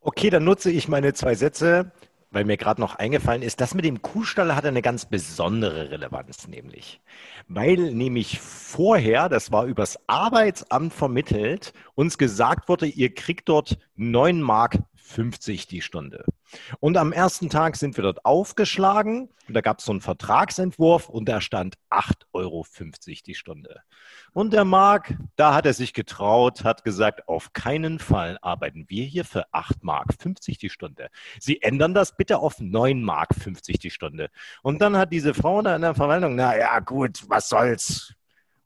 Okay, dann nutze ich meine zwei Sätze, weil mir gerade noch eingefallen ist, das mit dem Kuhstall hat eine ganz besondere Relevanz, nämlich. Weil nämlich vorher, das war übers Arbeitsamt vermittelt, uns gesagt wurde, ihr kriegt dort 9 Mark 50 die Stunde. Und am ersten Tag sind wir dort aufgeschlagen und da gab es so einen Vertragsentwurf und da stand 8,50 Euro die Stunde. Und der Marc, da hat er sich getraut, hat gesagt, auf keinen Fall arbeiten wir hier für 8 Mark 50 die Stunde. Sie ändern das bitte auf 9 Mark 50 die Stunde. Und dann hat diese Frau da in der Verwaltung, na ja, gut, was soll's.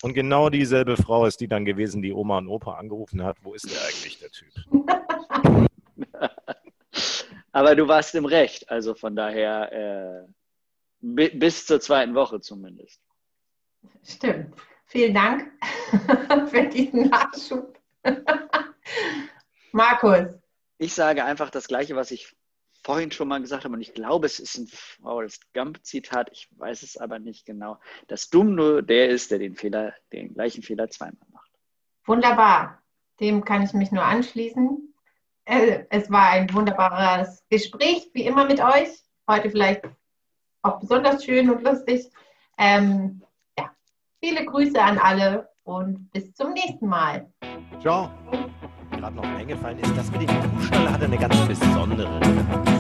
Und genau dieselbe Frau ist die dann gewesen, die Oma und Opa angerufen hat. Wo ist der eigentlich, der Typ? (laughs) (laughs) Aber du warst im Recht, also von daher äh, bis zur zweiten Woche zumindest. Stimmt. Vielen Dank (laughs) für diesen Nachschub. (laughs) Markus. Ich sage einfach das Gleiche, was ich vorhin schon mal gesagt habe, und ich glaube, es ist ein Forrest Gump-Zitat, ich weiß es aber nicht genau. Das Dumm nur der ist, der den Fehler, den gleichen Fehler zweimal macht. Wunderbar. Dem kann ich mich nur anschließen. Äh, es war ein wunderbares Gespräch, wie immer mit euch. Heute vielleicht auch besonders schön und lustig. Ähm, Viele Grüße an alle und bis zum nächsten Mal. Ciao. Gerade noch eingefallen ist, das mit dem Kuhstall hat eine ganz besondere